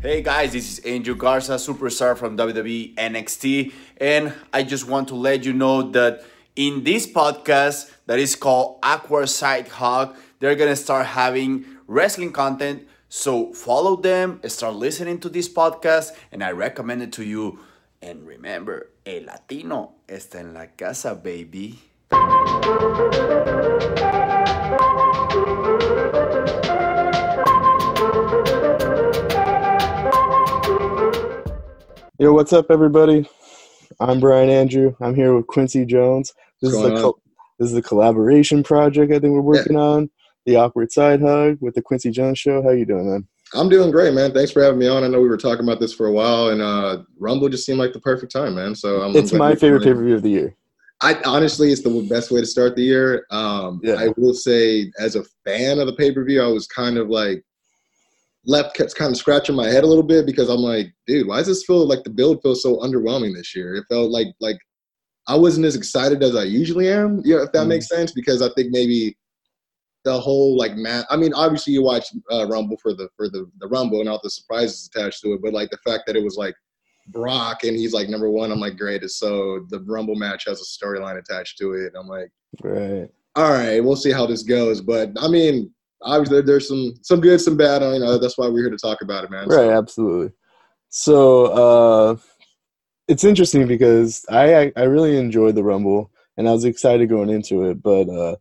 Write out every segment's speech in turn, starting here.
Hey guys, this is Angel Garza, superstar from WWE NXT, and I just want to let you know that in this podcast that is called Awkward Side Hug, they're gonna start having wrestling content. So follow them, start listening to this podcast, and I recommend it to you. And remember, el latino está en la casa, baby. Yo, what's up, everybody? I'm Brian Andrew. I'm here with Kwency Jones. This is a col- this is a collaboration project I think we're working on. The awkward side hug with the Kwency Jones show. How you doing, man? I'm doing great, man. Thanks for having me on. I know we were talking about this for a while, and uh, Rumble just seemed like the perfect time, man. So I'm, It's I'm my favorite pay per view of the year. I honestly, it's the best way to start the year. Um, Yeah. I will say, as a fan of the pay per view, I was kind of like left kept kind of scratching my head a little bit because I'm like, dude, why does this feel like the build feels so underwhelming this year? It felt like like I wasn't as excited as I usually am. Yeah, if that Mm. makes sense, because I think maybe the whole like man. I mean, obviously you watch uh, Rumble for the for the the Rumble and all the surprises attached to it, but like the fact that it was like Brock and he's like number one, I'm like, great. So the Rumble match has a storyline attached to it. I'm like, Right. all right, we'll see how this goes. But I mean, obviously there's some some good, some bad. You know, that's why we're here to talk about it, man. Right. Absolutely. So uh, it's interesting because I, I really enjoyed the Rumble and I was excited going into it, but uh,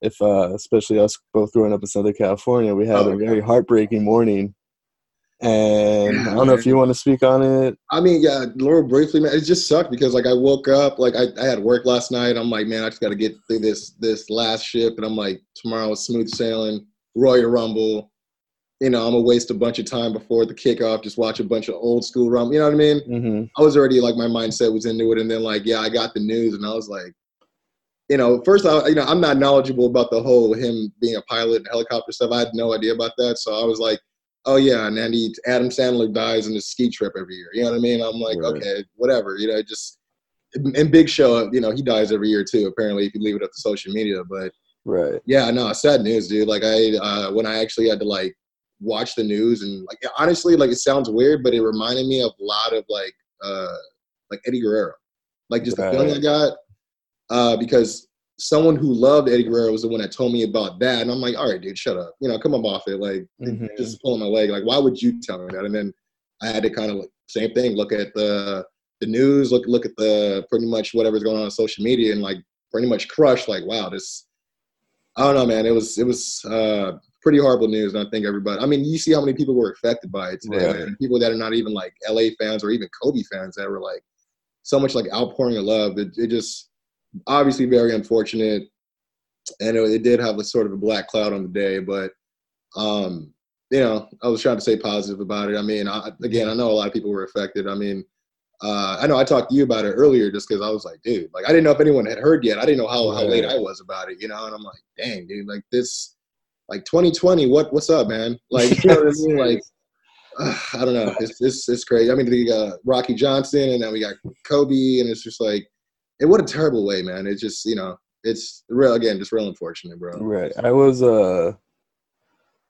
if uh, especially us both growing up in Southern California, we had Oh, a very heartbreaking morning. And Yeah, I don't know if you want to speak on it. I mean, yeah, Laura briefly, man, it just sucked because like I woke up, like I, I had work last night. I'm like, man, I just got to get through this this last shift, and I'm like, tomorrow is smooth sailing, Royal Rumble. You know, I'm gonna waste a bunch of time before the kickoff, just watch a bunch of old school Rumble. You know what I mean? hmm I was already like my mindset was into it, and then like yeah, I got the news, and I was like, you know, first I you know I'm not knowledgeable about the whole him being a pilot and helicopter stuff. I had no idea about that, so I was like, oh yeah, and then he, Adam Sandler dies in a ski trip every year. You know what I mean? I'm like, Right. okay, whatever. You know, just and Big Show, you know, he dies every year too. Apparently, if you leave it up to social media, but Right. yeah, no, sad news, dude. Like I, uh, when I actually had to like watch the news and like honestly, like it sounds weird, but it reminded me of a lot of like, uh, like Eddie Guerrero, like just the feeling I got, uh, because someone who loved Eddie Guerrero was the one that told me about that, and I'm like, all right, dude, shut up, you know, come up off it, like Mhm. just pulling my leg, like why would you tell me that? And then I had to kind of like same thing, look at the the news, look look at the pretty much whatever's going on on social media, and like pretty much crush, like wow, this I don't know, man. It was it was uh, pretty horrible news, and I think everybody. I mean, you see how many people were affected by it today. Right. man. People that are not even like LA fans or even Kobe fans that were like so much like outpouring of love. It, it just obviously very unfortunate, and it, it did have a sort of a black cloud on the day. But um, you know, I was trying to stay positive about it. I mean, I, again, I know a lot of people were affected. I mean. Uh, I know I talked to you about it earlier just because I was like, dude, like I didn't know if anyone had heard yet. I didn't know how, how late I was about it, you know. And I'm like, dang, dude, like this, like 2020, what what's up, man? Like, you know what I mean? Like, uh, I don't know. It's it's it's crazy. I mean, we got Rocky Johnson, and then we got Kobe, and it's just like, and what a terrible way, man. It's just you know, it's real again, just real unfortunate, bro. Right. I was uh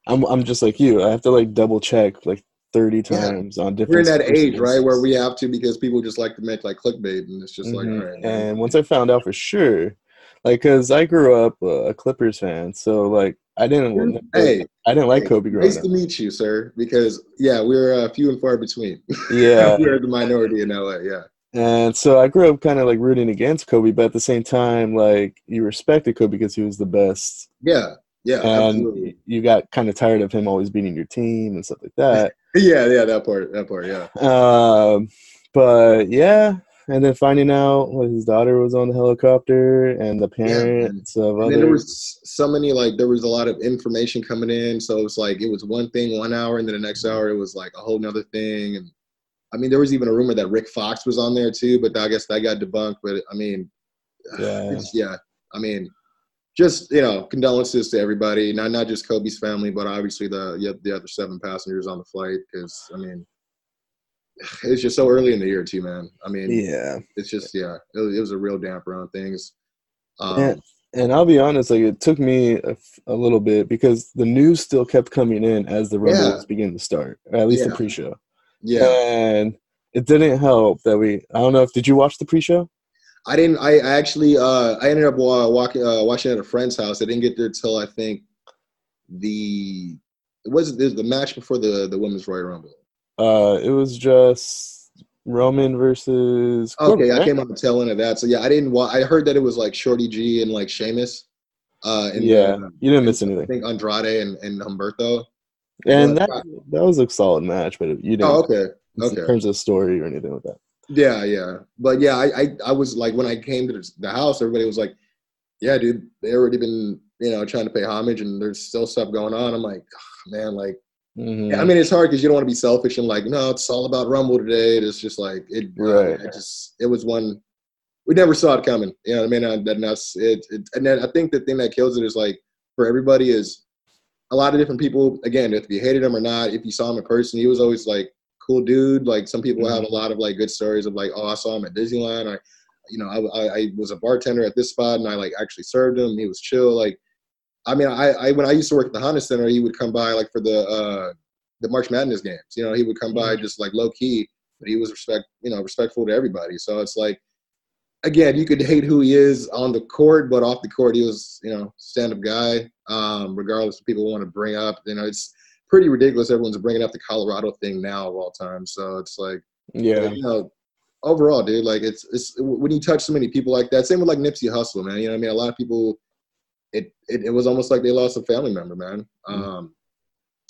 I'm I'm just like you. I have to like double check like 30 Yeah. times on different We're in that age, right, where we have to because people just like to make like clickbait, and it's just like, Mhm. all right, man. And once I found out for sure, like, cause I grew up uh, a Clippers fan, so like I didn't, Hey, I didn't like hey, Kobe growing Nice up. to meet you, sir. Because yeah, we're uh, few and far between. Yeah, we're the minority in LA. Yeah, and so I grew up kind of like rooting against Kobe, but at the same time, like you respected Kobe because he was the best, yeah, yeah, and absolutely. you got kind of tired of him always beating your team and stuff like that. Yeah, yeah, that part, that part. Yeah, Um, but yeah, and then finding out what his daughter was on the helicopter and the parents of And there was so many like there was a lot of information coming in, so it was like it was one thing one hour, and then the next hour it was like a whole nother thing. And I mean, there was even a rumor that Rick Fox was on there too, but I guess that got debunked. But I mean, Yeah. yeah, I mean, just you know, condolences to everybody, not not just Kobe's family, but obviously the the other seven passengers on the flight, because I mean, it's just so early in the year too, man. I mean, yeah. it's just yeah, it was, it was a real damper on things. Um, And, and I'll be honest, like it took me a little bit because the news still kept coming in as the Rumble Yeah. beginning to start, or at least the pre-show. yeah. And it didn't help that we. I don't know if did you watch the pre-show? I didn't. I I actually. Uh, I ended up uh, walking, uh, watching at a friend's house. I didn't get there till I think the it was the match before the the women's Royal Rumble. Uh, it was just Roman versus. Corbin, Okay, I right? came on the tail end of that. So yeah, I didn't. Wa- I heard that it was like Shorty G and like Sheamus. Uh, and Yeah, uh, you didn't miss anything. I think Andrade and, and Humberto. and Well, that that was a solid match, but you didn't. Oh, okay. Okay. in terms of story or anything like that. Yeah, yeah. But yeah, I, I, I was like, when I came to the- house, everybody was like, yeah, dude, they already been, you know, trying to pay homage and there's still stuff going on. I'm like, "Ah, man, like, Mhm. Yeah, I mean, it's hard because you don't want to be selfish and like, no, it's all about Rumble today. It's just like it. Right. It just it was one. We never saw it coming. You know what I mean? And and that's it, it. And then I think the thing that kills it is like for everybody is a lot of different people. Again, if you hated him or not, if you saw him in person, he was always like cool dude. Like some people have a lot of like good stories of like, oh, I saw him at Disneyland. I, you know, I, I, I was a bartender at this spot and I like actually served him. He was chill. Like I mean, I, I when I used to work at the Honda Center, he would come by like for the uh, the March Madness games. You know, he would come by just like low key, but he was respect, you know, respectful to everybody. So it's like, again, you could hate who he is on the court, but off the court, he was, you know, stand up guy. Um, regardless of people want to bring up, you know, it's pretty ridiculous. Everyone's bringing up the Colorado thing now of all time. So it's like, Yeah, you know, overall, dude, like it's it's when you touch so many people like that. Same with like Nipsey Hussle, man. You know, what I mean, a lot of people, it it, it was almost like they lost a family member, man. Um,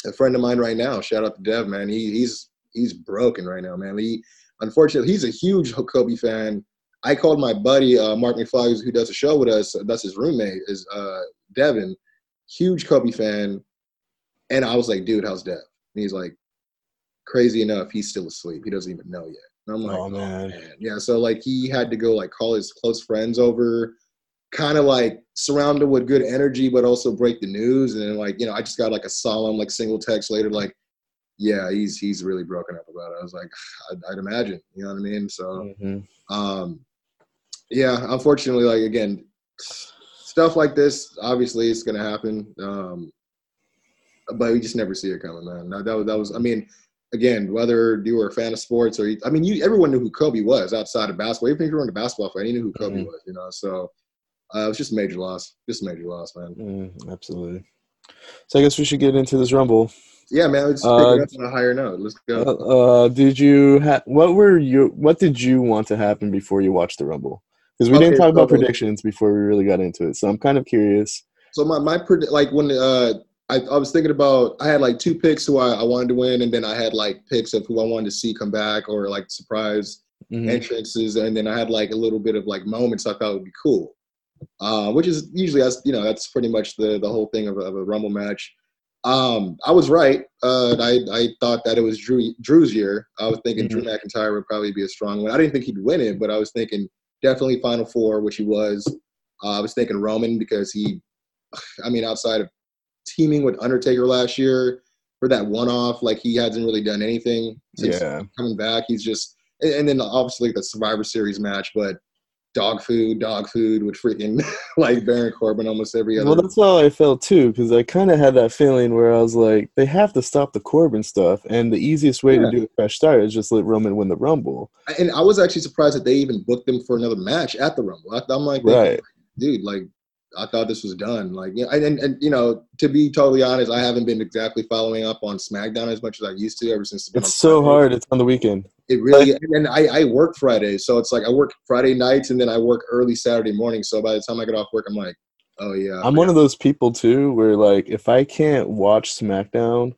a friend of mine right now, shout out to Dev, man. He he's he's broken right now, man. He unfortunately he's a huge Kobe fan. I called my buddy uh, Mark McFly, who does a show with us. That's his roommate, is uh, Devin, huge Kobe fan. And I was like, dude, how's Dev? And he's like, crazy enough, he's still asleep. He doesn't even know yet. And I'm like, Oh, oh, man. man. Yeah. So like he had to go like call his close friends over, kind of like surrounded with good energy, but also break the news. And then like, you know, I just got like a solemn like single text later, like, yeah, he's he's really broken up about it. I was like, I'd, I'd imagine, you know what I mean? So Mhm. um yeah, unfortunately, like again, stuff like this obviously it's gonna happen. Um but we just never see it coming, man. That, that was that was I mean, again, whether you were a fan of sports or you, I mean, you everyone knew who Kobe was outside of basketball. Even if you weren't a basketball fan, you knew who Kobe Mhm. was, you know. So uh, it was just a major loss. Just a major loss, man. Mm, absolutely. So I guess we should get into this rumble. Yeah, man. Let's Uh, pick it up on a higher note. Let's go. Uh, uh, did you ha- what were you what did you want to happen before you watched the rumble? Because we didn't Okay, talk about predictions before we really got into it, so I'm kind of curious. So my my predi- like when uh I, I was thinking about I had like two picks who I, I wanted to win, and then I had like picks of who I wanted to see come back or like surprise Mhm. entrances, and then I had like a little bit of like moments I thought would be cool, uh, which is usually that's you know that's pretty much the the whole thing of, a- of a rumble match. Um, I was right. Uh, I I thought that it was Drew Drew's year. I was thinking Drew McIntyre would probably be a strong one. I didn't think he'd win it, but I was thinking definitely Final Four, which he was. Uh, I was thinking Roman because he, I mean, outside of teaming with Undertaker last year for that one off, like he hasn't really done anything since Yeah. coming back. He's just, and, then obviously the Survivor Series match, but dog food, dog food with freaking like Baron Corbin almost every other. Well, that's how I felt too, because I kind of had that feeling where I was like, they have to stop the Corbin stuff, and the easiest way Yeah. to do a fresh start is just let Roman win the Rumble. and I was actually surprised that they even booked them for another match at the Rumble. I, I'm like, Right. dude, like I thought this was done. Like, yeah, and, and and you know, to be totally honest, I haven't been exactly following up on SmackDown as much as I used to ever since. It's so Fridays. hard. It's on the weekend. It really, and I, I work Fridays, so it's like I work Friday nights and then I work early Saturday morning. So by the time I get off work, I'm like, oh yeah, I'm one of those people too, where like if I can't watch SmackDown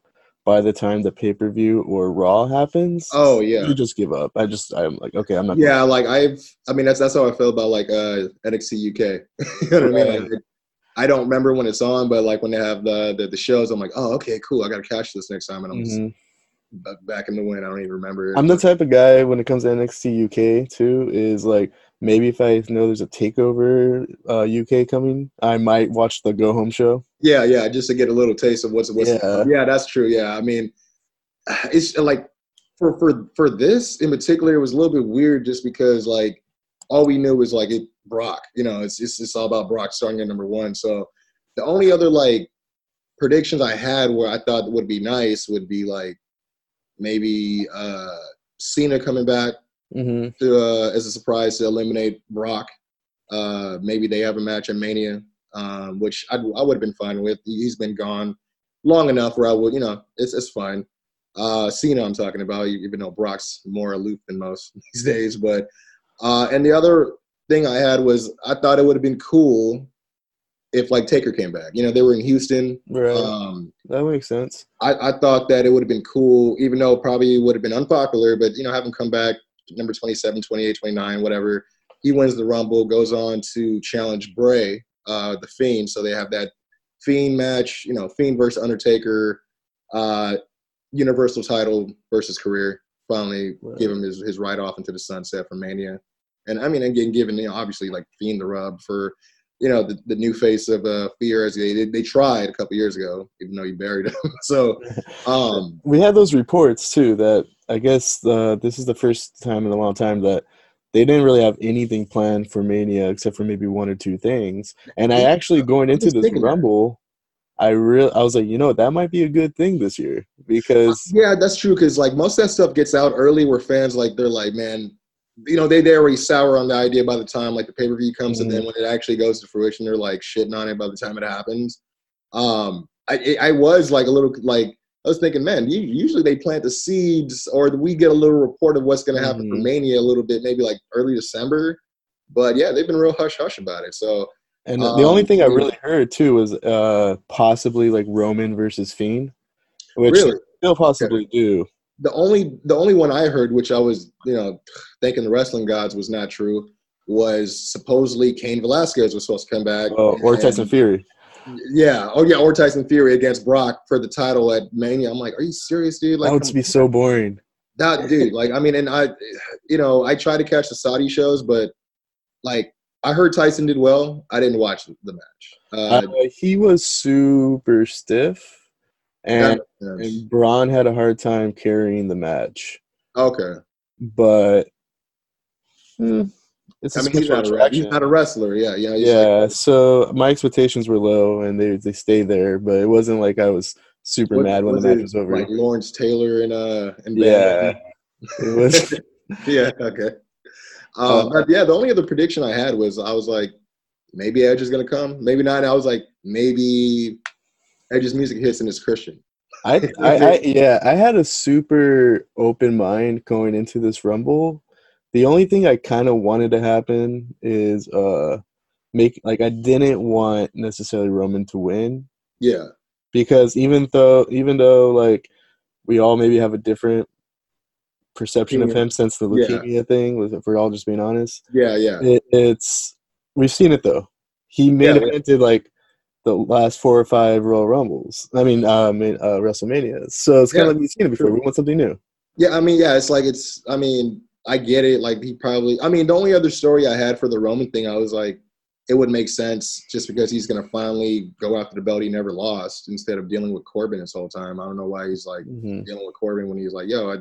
by the time the pay per view or Raw happens, Oh yeah, you just give up. I just I'm like, okay, I'm not. yeah. Like I've, I mean, that's that's how I feel about like uh NXT UK. you know what I mean? Like, I don't remember when it's on, but like when they have the, the the shows, I'm like, oh, okay, cool. I gotta catch this next time, and I'm just Mhm. b- back in the win. I don't even remember. I'm the type of guy when it comes to NXT UK too. Is like maybe if I know there's a takeover uh, UK coming, I might watch the Go Home show. Yeah, yeah, just to get a little taste of what's what's. Yeah. Yeah, that's true. Yeah, I mean, it's like for for for this in particular, it was a little bit weird just because like all we knew was like it Brock. You know, it's it's it's all about Brock starting at number one. So the only other like predictions I had where I thought would be nice would be like maybe uh Cena coming back hmm to uh, as a surprise to eliminate Brock. Uh, maybe they have a match at Mania, um, which I'd, I would have been fine with. He- He's been gone long enough where I would, you know, it's it's fine. Uh, Cena, I'm talking about, even though Brock's more aloof than most these days. But uh, and the other thing I had was I thought it would have been cool if like Taker came back. You know, they were in Houston. Right, Um, that makes sense. I, I thought that it would have been cool, even though probably would have been unpopular, but you know, have him come back number 27, 28, 29, whatever. He wins the Rumble, goes on to challenge Bray, uh, the Fiend. So they have that Fiend match, you know, Fiend versus Undertaker, uh, Universal title versus career. Finally Right. give him his, his ride off into the sunset for Mania. And I mean, again, given, you know, obviously like Fiend the rub for, you know, the, the new face of uh, Fear as they, they tried a couple years ago, even though he buried him. so, um, We had those reports too that I guess uh, this is the first time in a long time that they didn't really have anything planned for Mania except for maybe one or two things. And I actually going into this. Rumble, I real I was like, you know, that might be a good thing this year because Yeah, that's true. Because like most of that stuff gets out early, where fans like they're like, man, you know, they they already sour on the idea by the time like the pay per view comes, and then when it actually goes to fruition, they're like shitting on it by the time it happens. Um, I I was like a little like I was thinking, man, usually they plant the seeds, or we get a little report of what's going to happen for Mhm. Mania a little bit, maybe like early December. But yeah, they've been real hush hush about it. So and the only Um, thing I really heard too was uh possibly like Roman versus Fiend, which really, they'll possibly do. the only the only one I heard, which I was you know thinking the wrestling gods was not true, was supposedly Cain Velasquez was supposed to come back. Oh, or and- Tyson Fury. Yeah. Oh yeah, or Tyson Fury against Brock for the title at Mania. I'm like, are you serious, dude? Like that would be so boring. that dude. Like, I mean, and I, you know, I try to catch the Saudi shows, but like, I heard Tyson did well. I didn't watch the match. Uh, Uh, he was super stiff, and that makes sense. and Braun had a hard time carrying the match. okay. But hmm, it's I mean, he's not, a, he's not a wrestler. Yeah. Yeah. yeah, like- so my expectations were low, and they they stayed there. But it wasn't like I was super what- mad when the match was over. Like Lawrence Taylor and uh and yeah, it was. yeah, okay. Uh, but yeah, the only other prediction I had was I was like, maybe Edge is gonna come, maybe not. And I was like, maybe Edge's music hits and it's Christian. I, I, I yeah, I had a super open mind going into this rumble. The only thing I kind of wanted to happen is uh make like I didn't want necessarily Roman to win Yeah, because even though even though like we all maybe have a different perception of him since the Yeah. leukemia thing, if we're all just being honest, yeah, yeah, it, it's we've seen it though. He made Yeah, evented like the last four or five Royal Rumbles. I mean, main, uh WrestleManias. So it's kind Yeah, of like we've seen it before. true. We want something new. yeah. I mean, yeah, it's like it's. I mean, I get it. Like he probably. I mean, the only other story I had for the Roman thing, I was like, it would make sense just because he's gonna finally go after the belt he never lost instead of dealing with Corbin this whole time. I don't know why he's like hmm dealing with Corbin when he was like, "Yo, I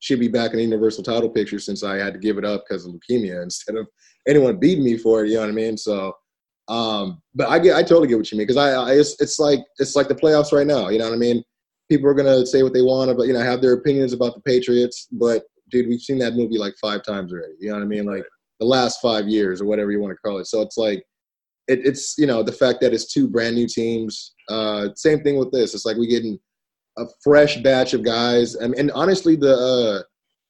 should be back in the Universal title picture since I had to give it up because of leukemia instead of anyone beating me for it." You know what I mean? So, um, but I get, I totally get what you mean because I, I it's, it's like it's like the playoffs right now. You know what I mean? People are gonna say what they want, but you know, have their opinions about the Patriots. But dude, we've seen that movie like five times already. You know what I mean? Like the last five years or whatever you want to call it. So it's like. It, it's you know the fact that it's two brand new teams. Uh, same thing with this. It's like we're getting a fresh batch of guys. And, and honestly, the uh,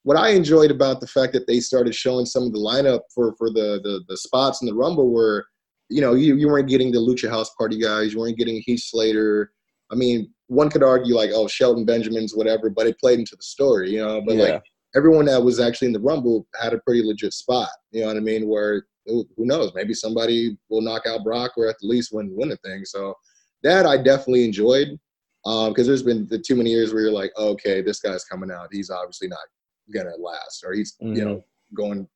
what I enjoyed about the fact that they started showing some of the lineup for for the the, the spots in the Rumble were, you know, you, you weren't getting the Lucha House Party guys, you weren't getting Heath Slater. I mean, one could argue like, oh, Shelton Benjamin's whatever, but it played into the story, you know. But Yeah. like everyone that was actually in the Rumble had a pretty legit spot. You know what I mean? Where who knows? Maybe somebody will knock out Brock or at the least win win a thing. So that I definitely enjoyed because there's been the too many years where you're like, oh, okay, this guy's coming out. He's obviously not gonna last, or he's you know going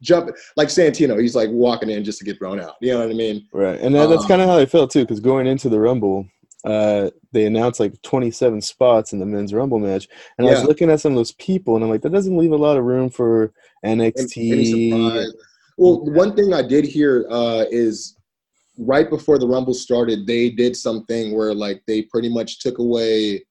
jump like Santino. He's like walking in just to get thrown out. You know what I mean? Right, and that, that's Um, kind of how I felt too. Because going into the Rumble, uh, they announced like 27 spots in the men's Rumble match, and I was looking at some of those people, and I'm like, that doesn't leave a lot of room for NXT. Well, one thing I did hear uh, is right before the Rumble started, they did something where like they pretty much took away,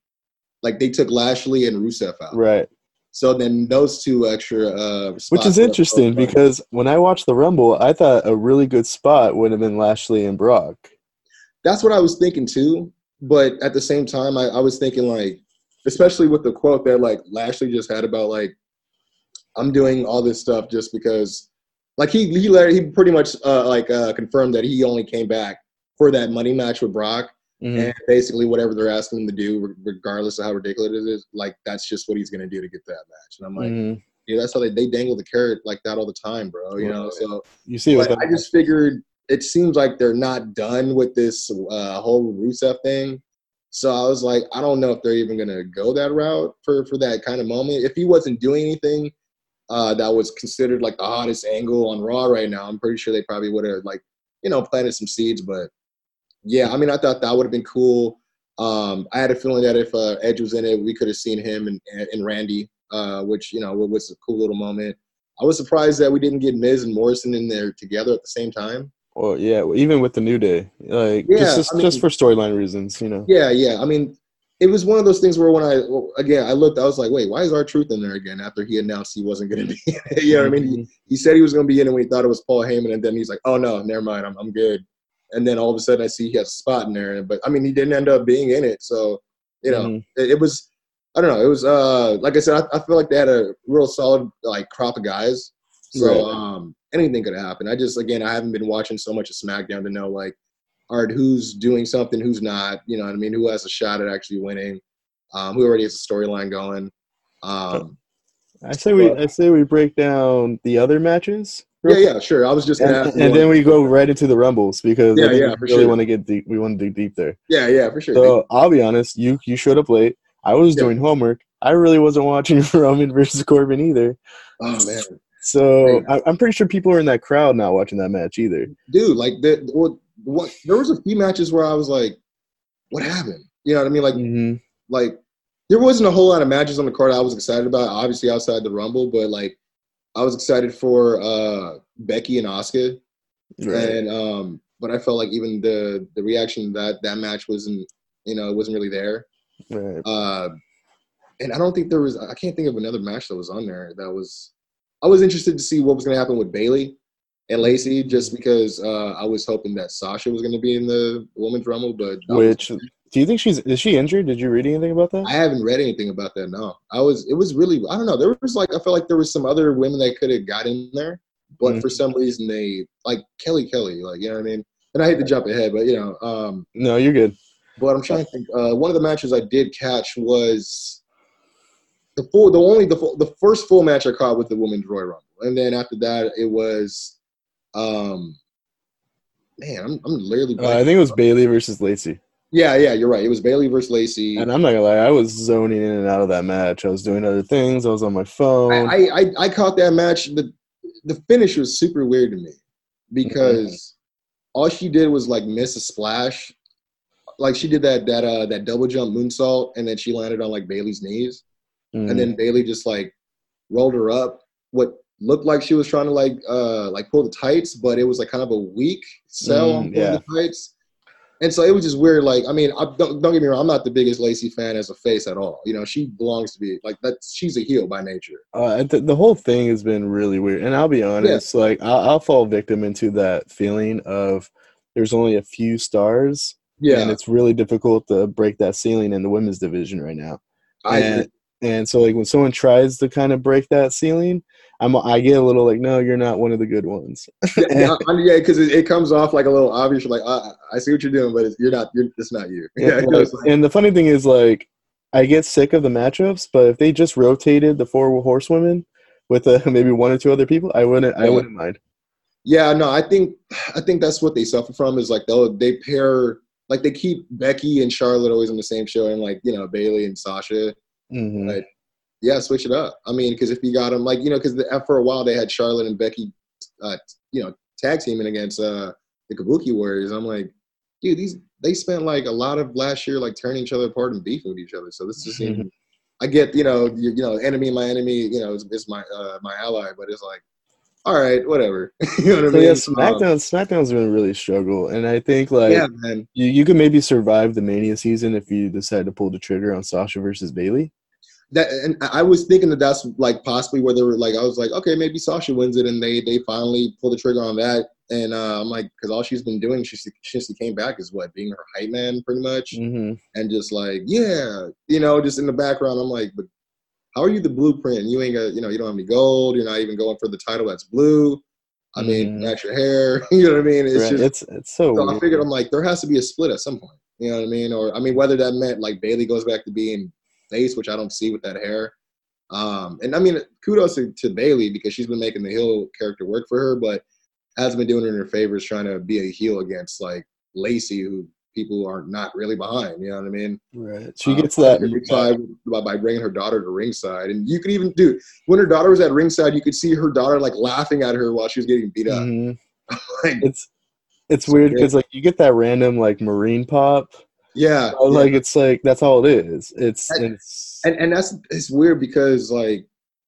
like they took Lashley and Rusev out. Right, So then those two extra, uh, which is interesting because when I watched the Rumble, I thought a really good spot would have been Lashley and Brock. that's what I was thinking too. But at the same time, I, I was thinking like, especially with the quote that like Lashley just had about like, I'm doing all this stuff just because, like he he let- he pretty much uh, like uh, confirmed that he only came back for that money match with Brock, Mhm. and basically whatever they're asking him to do, regardless of how ridiculous it is, like that's just what he's gonna do to get that match. And I'm like, Mhm. yeah, that's how they they dangle the carrot like that all the time, bro. You know, so. You see, with But the, I just figured it seems like they're not done with this uh, whole Rusev thing. So I was like, I don't know if they're even gonna go that route for for that kind of moment. If he wasn't doing anything uh, that was considered like the hottest angle on Raw right now, I'm pretty sure they probably would have like you know planted some seeds. But yeah, I mean, I thought that would have been cool. Um, I had a feeling that if uh, Edge was in it, we could have seen him and, and Randy, uh, which you know was a cool little moment. I was surprised that we didn't get Miz and Morrison in there together at the same time. Well, yeah, even with the New Day, like Yeah, just just, I mean- just for storyline reasons, you know. Yeah, yeah. I mean, it was one of those things where when I again I looked, I was like, wait, why is R-Truth in there again? After he announced he wasn't going to be, in it. you know what I mean? Mm-hmm. He, he said he was going to be in it when he thought it was Paul Heyman, and then he's like, oh no, never mind, I'm I'm good. And then all of a sudden I see he has a spot in there, but I mean he didn't end up being in it, so you know Mhm. it, it was. I don't know. It was uh like I said, I, I feel like they had a real solid like crop of guys. So Right. um anything could happen. I just again I haven't been watching so much of SmackDown to know like all right, who's doing something, who's not, you know what I mean? Who has a shot at actually winning? Um, who already has a storyline going? Um, I say we I say we break down the other matches. yeah, yeah, sure. I was just gonna And, ask. and then we go right into the rumbles because Yeah, I yeah, we really sure. want to get deep. We want to dig deep there. yeah, yeah, for sure. So I'll be honest, you you showed up late. I was Yeah. doing homework. I really wasn't watching Roman versus Corbin either. oh man, So I, I'm pretty sure people are in that crowd not watching that match either. dude, like the what, what? There was a few matches where I was like, what happened? You know what I mean? Like, hmm like there wasn't a whole lot of matches on the card I was excited about. Obviously outside the Rumble, but like I was excited for uh Becky and Asuka, Right. and um but i felt like even the the reaction that that match wasn't you know it wasn't really there right. uh and i don't think there was i can't think of another match that was on there that was i was interested to see what was going to happen with bayley and lacey just because uh i was hoping that sasha was going to be in the women's rumble but that was- Which do you think she's is she injured? Did you read anything about that? i haven't read anything about that no i was it was really i don't know there was like i felt like there was some other women that could have got in there but for some reason they like kelly kelly like you know what i mean and i hate to jump ahead but you know um No, you're good. But I'm trying to think. Uh, one of the matches I did catch was the full, the only the full, the first full match I caught with the women's Royal Rumble, and then after that it was, um, man, I'm I'm literally. Uh, I think it was Bayley versus Lacey. yeah, yeah, you're right. It was Bayley versus Lacey. And I'm not gonna lie, I was zoning in and out of that match. I was doing other things. I was on my phone. I, I, I caught that match. The the finish was super weird to me because all she did was like miss a splash. Like she did that that uh that double jump moonsault and then she landed on like Bayley's knees. Mhm. and then Bayley just like rolled her up. What looked like she was trying to like uh like pull the tights, but it was like kind of a weak sell Mm, yeah. the tights. And so it was just weird. Like, I mean, I, don't don't get me wrong. I'm not the biggest Lacey fan as a face at all. You know, she belongs to be like that. She's a heel by nature. Uh, the, the whole thing has been really weird, and I'll be honest. Like I'll, I'll fall victim into that feeling of there's only a few stars, Yeah, and it's really difficult to break that ceiling in the women's division right now. I and. And so like when someone tries to kind of break that ceiling, I'm I get a little like, no, you're not one of the good ones. yeah, I- yeah, because it, it comes off like a little obvious. You're like, I, I see what you're doing, but it's, you're not. You're, it's not you. Yeah, and, like- like- and the funny thing is like I get sick of the matchups, but if they just rotated the four horsewomen with uh, maybe one or two other people, I wouldn't I wouldn't mind. Yeah, no, I think I think that's what they suffer from is like they'll they pair like they keep Becky and Charlotte always on the same show and like you know Bayley and Sasha. Mhm. Right. Yeah, switch it up. I mean, because if you got them like you know, because for a while they had Charlotte and Becky, uh, you know, tag teaming against uh the Kabuki Warriors. I'm like, dude, these they spent like a lot of last year like turning each other apart and beefing with each other. So this just seems. I get you know you, you know enemy my enemy you know is, is my uh, my ally, but it's like, all right, whatever. you know what I mean? yeah, Um, SmackDown SmackDown's gonna really struggle, and I think like yeah, man. you, you could maybe survive the Mania season if you decide to pull the trigger on Sasha versus Bayley. That and I was thinking that that's like possibly where they were like I was like okay maybe Sasha wins it and they they finally pull the trigger on that and uh, I'm like because all she's been doing since since she came back is what being her hype man pretty much hmm and just like yeah you know just in the background I'm like but how are you the blueprint you ain't got you know you don't have any gold you're not even going for the title that's blue I mean match your hair you know what I mean it's Right. just it's it's so. so I figured I'm like, there has to be a split at some point. You know what I mean? Or I mean, whether that meant like Bayley goes back to being face, which I don't see with that hair. Um, and I mean, kudos to, to Bayley because she's been making the heel character work for her, but hasn't been doing it in her favor is trying to be a heel against like Lacey, who people are not really behind. You know what I mean? right. She Um, gets that. every time by, by bringing her daughter to ringside, and you could even do when her daughter was at ringside, you could see her daughter like laughing at her while she was getting beat up. Mhm. Like, It's it's So weird because like you get that random like marine pop. Yeah, yeah. Like it's like that's all it is. It's And- it's and and that's it's weird because like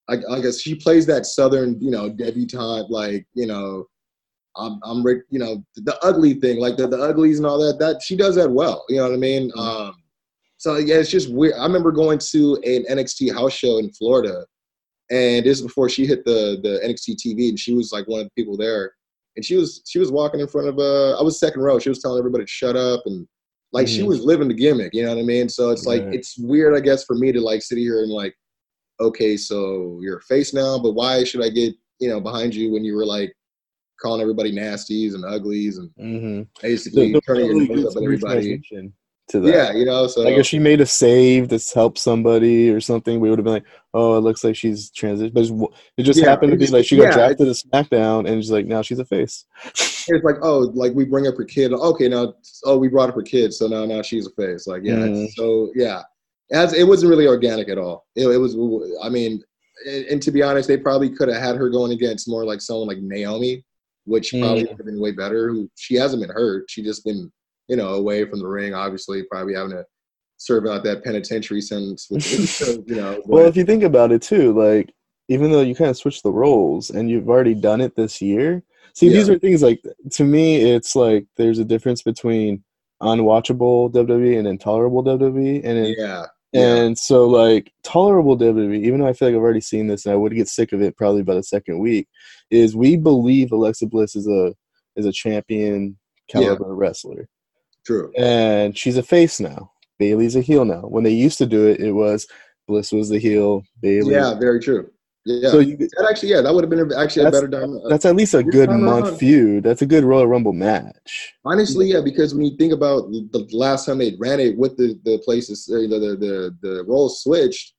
I, I guess she plays that southern you know debutante like you know I'm I'm you know the ugly thing like the the uglies and all that that she does that well you know what I mean Mhm. um so yeah it's just weird I remember going to an NXT house show in Florida and this is before she hit the the NXT TV and she was like one of the people there and she was she was walking in front of a I was second row she was telling everybody to shut up and like she Mhm. was living the gimmick you know what I mean so it's like Right. it's weird I guess for me to like sit here and like okay so you're a face now but why should I get you know behind you when you were like calling everybody nasties and uglies and mhm. basically The- the turning your nose up at everybody to that. yeah you know so Like if she made a save that's helped somebody or something, we would have been like, "Oh, it looks like she's transition." But it just Yeah, happened to be like she got yeah, drafted to SmackDown, and she's like, now she's a face. it's like oh like we bring up her kid okay now oh we brought up her kid so now now she's a face like yeah Mhm. so yeah as it wasn't really organic at all it, it was i mean and, and to be honest they probably could have had her going against more like someone like naomi which probably Mm. would have been way better who she hasn't been hurt she just been you know away from the ring obviously probably having to serve out that penitentiary sentence which is, you know Well, if you think about it too, like even though you kind of switch the roles and you've already done it this year, see, these are things like to me, it's like there's a difference between unwatchable WWE and intolerable WWE, and it, yeah yeah. and so like tolerable WWE, even though I feel like I've already seen this and I would get sick of it probably by the second week, is we believe Alexa Bliss is a is a champion caliber wrestler, true and she's a face now. Bayley's a heel now. When they used to do it, it was Bliss was the heel, Bayley. yeah very true yeah So you, that actually yeah that would have been actually a better time that's at least a good month around- feud. That's a good Royal Rumble match. Honestly, yeah, because when you think about the last time they ran it with the the places, uh, the the the, the roles switched,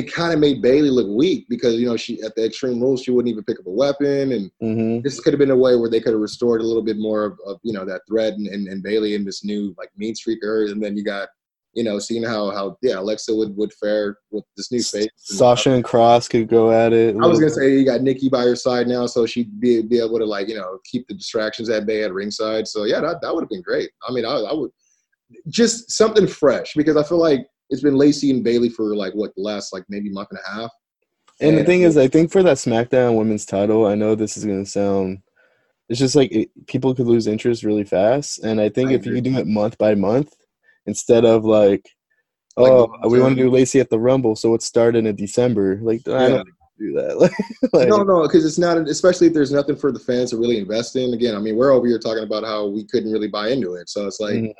it kind of made Bayley look weak because you know she at the Extreme Rules she wouldn't even pick up a weapon, and hmm this could have been a way where they could have restored a little bit more of, of you know that thread and, and, and Bayley in this new like mean streak of hers, and then you got you know seeing how how yeah Alexa would would fare with this new face. And- Sasha and Cross could go at it. I was gonna say you got Nikki by her side now, so she'd be be able to like you know keep the distractions at bay at ringside. So yeah, that that would have been great. I mean, I, I would just something fresh because I feel like it's been Lacey and Bayley for like what the last like maybe month and a half. And the thing is, I think for that SmackDown Women's Title, I know this is gonna sound. It's just like it, people could lose interest really fast, and I think I if you agree. could do it month by month instead of like, Like, oh, we want to do Lacey at the Rumble, so it started in December. Like, I don't do that. like, No, no, because it's not, especially if there's nothing for the fans to really invest in. Again, I mean, we're over here talking about how we couldn't really buy into it. So it's like, Mhm.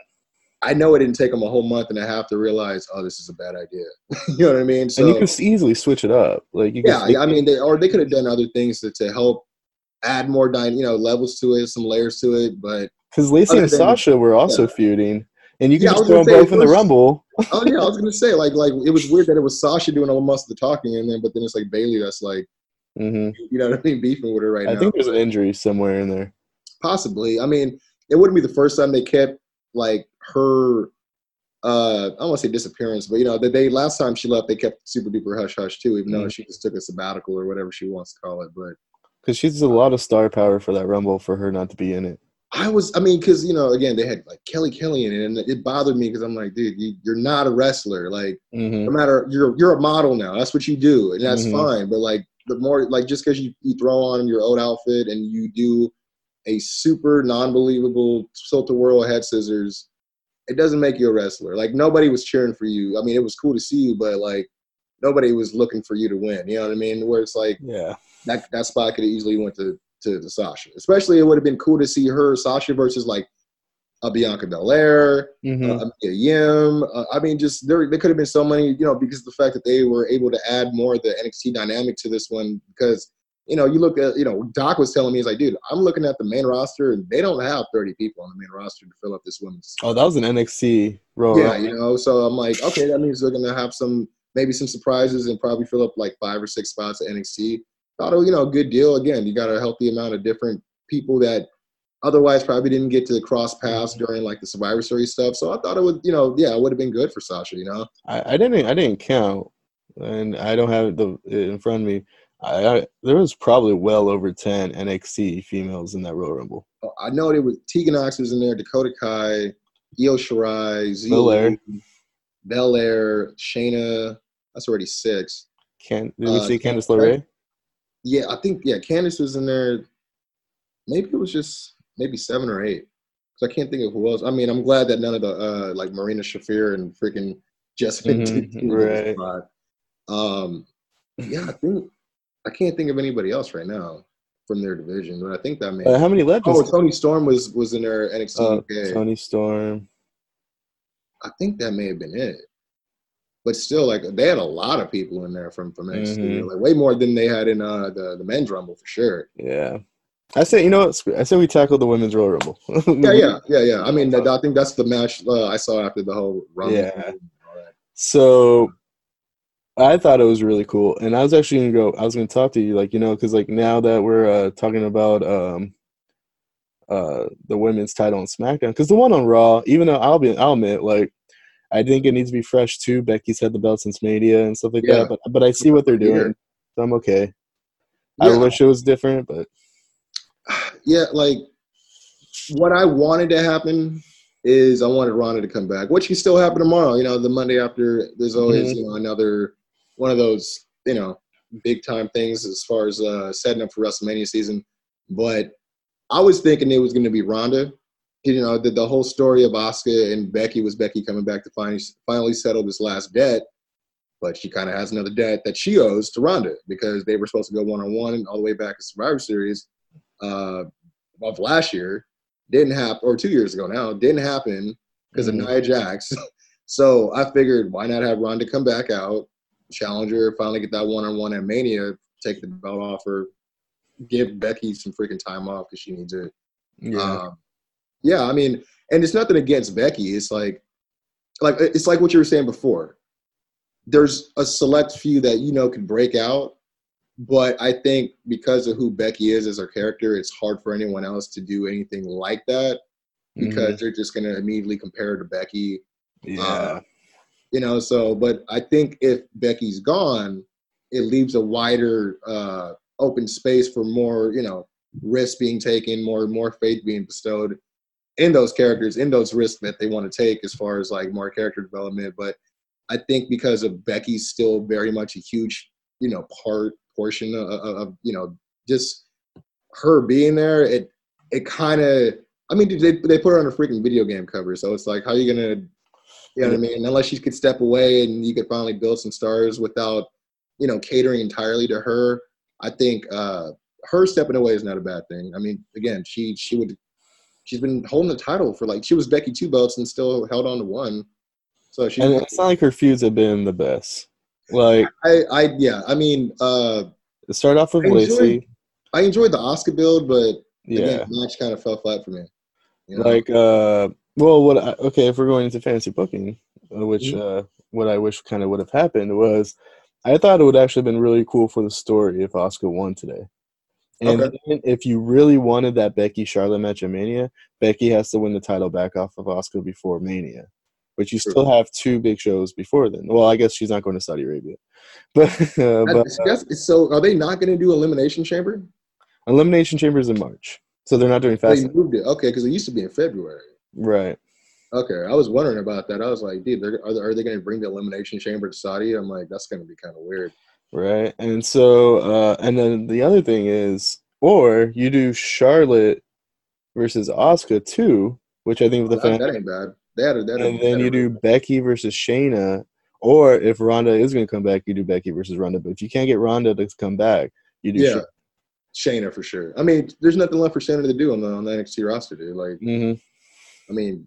I know it didn't take them a whole month and a half to realize, oh, this is a bad idea. you know what I mean? So and you can easily switch it up. Like you yeah, I mean, they, or they could have done other things to, to help add more, dy- you know, levels to it, some layers to it. But because Lacey and than- Sasha were also yeah. feuding, and you can Yeah, just throw them both in the Rumble. oh yeah, I was gonna say like like it was weird that it was Sasha doing all most of the talking, and then but then it's like Bayley that's like hmm you know what I mean, beefing with her right I now. I think there's an injury somewhere in there. Possibly. I mean, it wouldn't be the first time they kept like her. Uh, I don't want to say disappearance, but you know, the day last time she left, they kept super duper hush hush too, even though Mhm. she just took a sabbatical or whatever she wants to call it. But Because she's a lot of star power for that Rumble for her not to be in it. I was, I mean, because you know, again, they had like Kelly Kelly in it, and it bothered me because I'm like, dude, you, you're not a wrestler. Like, hmm no matter you're you're a model now. That's what you do, and that's Mhm. fine. But like the more like just because you, you throw on your old outfit and you do a super non-believable tilt-a-whirl head scissors, it doesn't make you a wrestler. Like nobody was cheering for you. I mean, it was cool to see you, but like nobody was looking for you to win. You know what I mean? Where it's like Yeah. that that spot could have easily went to, to to Sasha. Especially it would have been cool to see her Sasha versus like a Bianca Belair, hmm uh, Mia Yim. Uh, I mean, just there, there could have been so many, you know, because of the fact that they were able to add more of the NXT dynamic to this one. Because you know, you look at, you know, Doc was telling me, he's like, dude, I'm looking at the main roster, and they don't have 30 people on the main roster to fill up this women's. Oh, that was an NXT Royal yeah, Rumble. you know. So I'm like, okay, that means they're gonna have some, maybe some surprises, and probably fill up like five or six spots at NXT. Thought it, was, you know, a good deal. Again, you got a healthy amount of different people that otherwise probably didn't get to the cross paths during like the Survivor Series stuff. So I thought it would, you know, yeah, it would have been good for Sasha, you know. I, I didn't I didn't count, and I don't have the it in front of me. I, I there was probably well over ten NXT females in that Royal Rumble. I know there was Tegan Nox was in there, Dakota Kai, Io Shirai, Zia Belair. Belair, Shayna. That's already six. Can did we Uh, see Candice LeRae? Yeah, I think yeah, Candice was in there. Maybe it was just maybe seven or eight. Because I can't think of who else. I mean, I'm glad that none of the uh like Marina Shafir and freaking Jessica Mhm, in right. Um, yeah, I think I can't think of anybody else right now from their division, but I think that may. Uh, how many legends? oh, Toni Storm was was in their NXT Uh, UK. Toni Storm. I think that may have been it. But still, like they had a lot of people in there from from NXT, Mhm. like way more than they had in uh the the men's rumble for sure. Yeah. I say, you know what? I say we tackled the women's Royal Rumble. Yeah, yeah, yeah, yeah. I mean, I think that's the match uh, I saw after the whole rumble. Yeah. and all that. So I thought it was really cool, and I was actually gonna go. I was gonna talk to you, like you know, because like now that we're uh, talking about um, uh, the women's title on SmackDown, because the one on Raw, even though I'll be, I'll admit, like I think it needs to be fresh too. Becky's had the belt since Mania and stuff like Yeah. that, but but I see what they're Yeah. doing, so I'm okay. I wish it was different, but yeah, like what I wanted to happen is I wanted Ronda to come back, which can still happen tomorrow. You know, the Monday after, there's always Mhm. you know another one of those you know big time things as far as uh, setting up for WrestleMania season. But I was thinking it was going to be Ronda. You know, the, the whole story of Asuka and Becky was Becky coming back to finally finally settle this last debt. But she kind of has another debt that she owes to Ronda because they were supposed to go one on one all the way back to Survivor Series uh, of last year. Didn't happen, or two years ago now, didn't happen because Mhm. of Nia Jax. so I figured, why not have Ronda come back out, challenge her, finally get that one on one at Mania, take the belt off her, give Becky some freaking time off because she needs it. yeah, Um, yeah, I mean, and it's nothing against Becky. It's like, like it's like what you were saying before. There's a select few that you know can break out, but I think because of who Becky is as her character, it's hard for anyone else to do anything like that because they're just gonna immediately compare her to Becky. yeah, uh, You know, so but I think if Becky's gone, it leaves a wider uh, open space for more, you know, risks being taken, more more faith being bestowed in those characters, in those risks that they want to take as far as like more character development. But I think because of Becky's still very much a huge, you know, part portion of, of, of you know just her being there, it it kind of. I mean, they they put her on a freaking video game cover, so it's like, how are you gonna, you know what I mean? Unless she could step away and you could finally build some stars without, you know, catering entirely to her. I think uh her stepping away is not a bad thing. I mean, again, she she would she's been holding the title for like she was Becky two belts and still held on to one. So she, And it's not like her feuds have been the best. Like I, I, yeah, I mean, uh, it started off with I enjoyed- Lacey. I enjoyed the Asuka build, but Yeah. again, the match kind of fell flat for me. you know? Like uh well what I, okay, if we're going into fantasy booking, uh, which Mm-hmm. uh what I wish kind of would have happened was I thought it would actually have been really cool for the story if Asuka won today. And Okay. if you really wanted that Becky Charlotte match at Mania, Becky has to win the title back off of Asuka before Mania. But you True. still have two big shows before then. Well, I guess she's not going to Saudi Arabia. But, uh, but that's- so are they not going to do Elimination Chamber? Elimination Chamber is in March. So they're not doing They fast. moved it. Okay, because it used to be in February. Right. Okay, I was wondering about that. I was like, dude, they're, are they, are they going to bring the Elimination Chamber to Saudi? I'm like, that's going to be kind of weird. Right. And so uh and then the other thing is or you do Charlotte versus Asuka too, which I think the that, fan that ain't bad. A, that and then you do Becky versus Shayna, or if Ronda is gonna come back, you do Becky versus Ronda. But if you can't get Ronda to come back, you do yeah, Shayna for sure. I mean, there's nothing left for Shayna to do on the on the NXT roster, dude. Like, hmm I mean,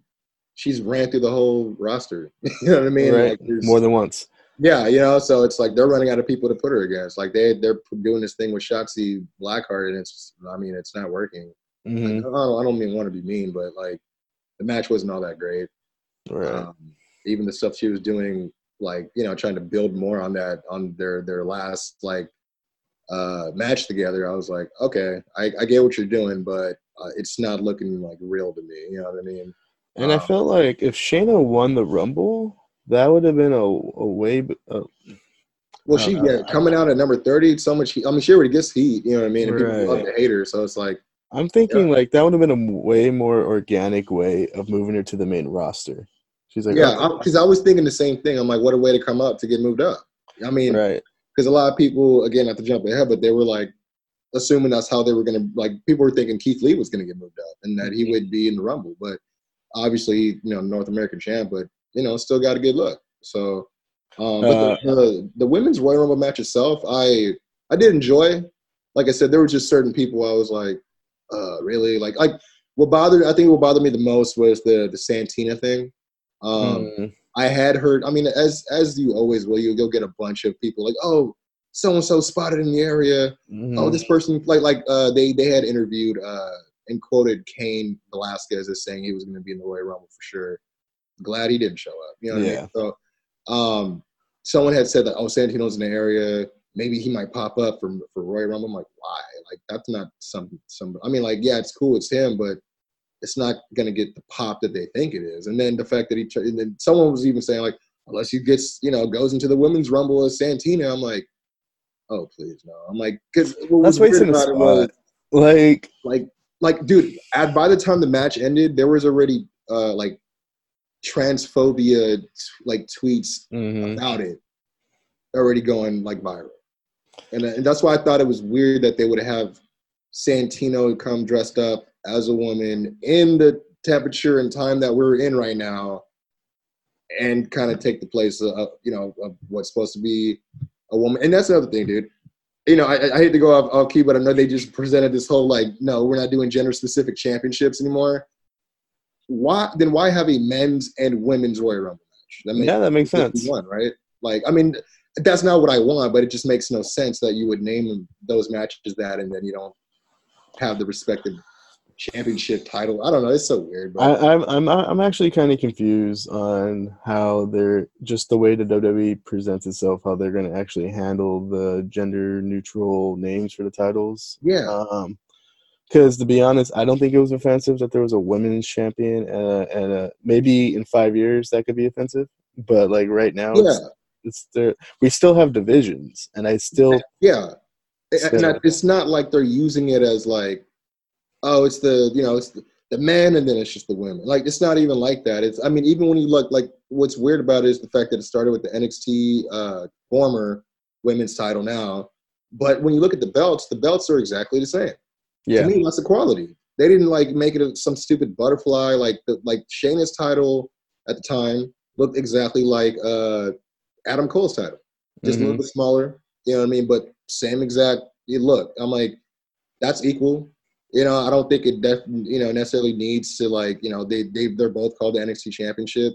she's ran through the whole roster. you know what I mean? right. Like, More than once. Yeah, you know, so it's like they're running out of people to put her against. Like they they're doing this thing with Shotzi Blackheart, and it's I mean it's not working. hmm I, don't, I don't mean want to be mean, but like the match wasn't all that great. Right. Um, even the stuff she was doing, like you know, trying to build more on that on their their last like uh match together. I was like, okay, I, I get what you're doing, but uh, it's not looking like real to me. You know what I mean? and I um, felt like if Shayna won the Rumble, that would have been a, a way. Uh, Well, she yeah, coming out at number thirty, so much. Heat. I mean, she already gets heat. You know what I mean? And people love Right. to hate her, so it's like. I'm thinking like that would have been a way more organic way of moving her to the main roster. She's like, Yeah, oh, because I was thinking the same thing. I'm like, what a way to come up to get moved up. I mean, right. Because a lot of people, again, not to jump ahead, but they were like assuming that's how they were going to, like, people were thinking Keith Lee was going to get moved up and that Mm-hmm. he would be in the Rumble. But obviously, you know, North American champ, but, you know, still got a good look. So, um, but Uh, the, the, the women's Royal Rumble match itself, I, I did enjoy. Like I said, there were just certain people I was like, uh, really? Like, like, what bothered, I think what bothered me the most was the, the Santina thing. Um, Mm, I had heard. I mean, as as you always will, you you'll get a bunch of people like, oh, so and so spotted in the area. mhm. Oh, this person like like uh, they they had interviewed uh, and quoted Cain Velasquez as saying he was going to be in the Royal Rumble for sure. Glad he didn't show up. You know what I Yeah. mean? So, um, someone had said that oh, Santino's in the area. Maybe he might pop up for for Royal Rumble. I'm like, why? Like that's not some some. I mean, like yeah, it's cool, it's him, but it's not going to get the pop that they think it is. And then the fact that he, and then someone was even saying like, unless he gets, you know, goes into the women's rumble as Santina, I'm like, oh please no. I'm like, because That's wasting a spot. Like, like, like, dude, at, by the time the match ended, there was already uh like transphobia t- like tweets mhm. about it already going like viral. And, and that's why I thought it was weird that they would have Santino come dressed up as a woman in the temperature and time that we're in right now and kind of take the place of, you know, of what's supposed to be a woman. And that's another thing, dude. You know, I, I hate to go off, off key, but I know they just presented this whole like, no, we're not doing gender specific championships anymore. Why then? Why have a men's and women's Royal Rumble match? That yeah, that makes sense. One, right? Like, I mean, that's not what I want, but it just makes no sense that you would name those matches that, and then you don't have the respective championship title. I don't know. It's so weird. But I, I'm I'm I'm actually kind of confused on how they're just the way the WWE presents itself, how they're going to actually handle the gender neutral names for the titles. yeah, Um, because to be honest, I don't think it was offensive that there was a women's champion, uh, and uh, maybe in five years that could be offensive. But like right now, yeah, it's, it's there. We still have divisions, and I still yeah. And- So- and I- it's not like they're using it as like, oh, it's the you know it's the, the men and then it's just the women. Like it's not even like that. It's I mean even when you look like what's weird about it is the fact that it started with the NXT uh, former women's title now, but when you look at the belts, the belts are exactly the same. yeah To me, that's equality. They didn't like make it a, some stupid butterfly like the like Shayna's title at the time looked exactly like uh, Adam Cole's title, just a little Mhm. bit smaller. You know what I mean? But same exact look. I'm like, that's equal. You know, I don't think it def- you know necessarily needs to like you know they they they're both called the NXT Championship.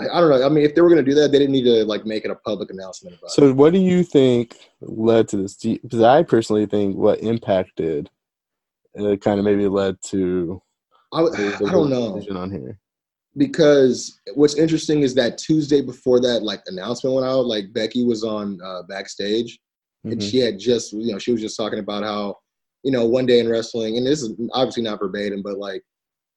I, I don't know. I mean, if they were gonna do that, they didn't need to like make it a public announcement about it. So, what do you think led to this? Because I personally think what impacted it kind of maybe led to I, I don't know on here. because what's interesting is that Tuesday before that like announcement went out, like Becky was on uh, backstage and Mhm. she had just you know she was just talking about how you know one day in wrestling and this is obviously not verbatim but like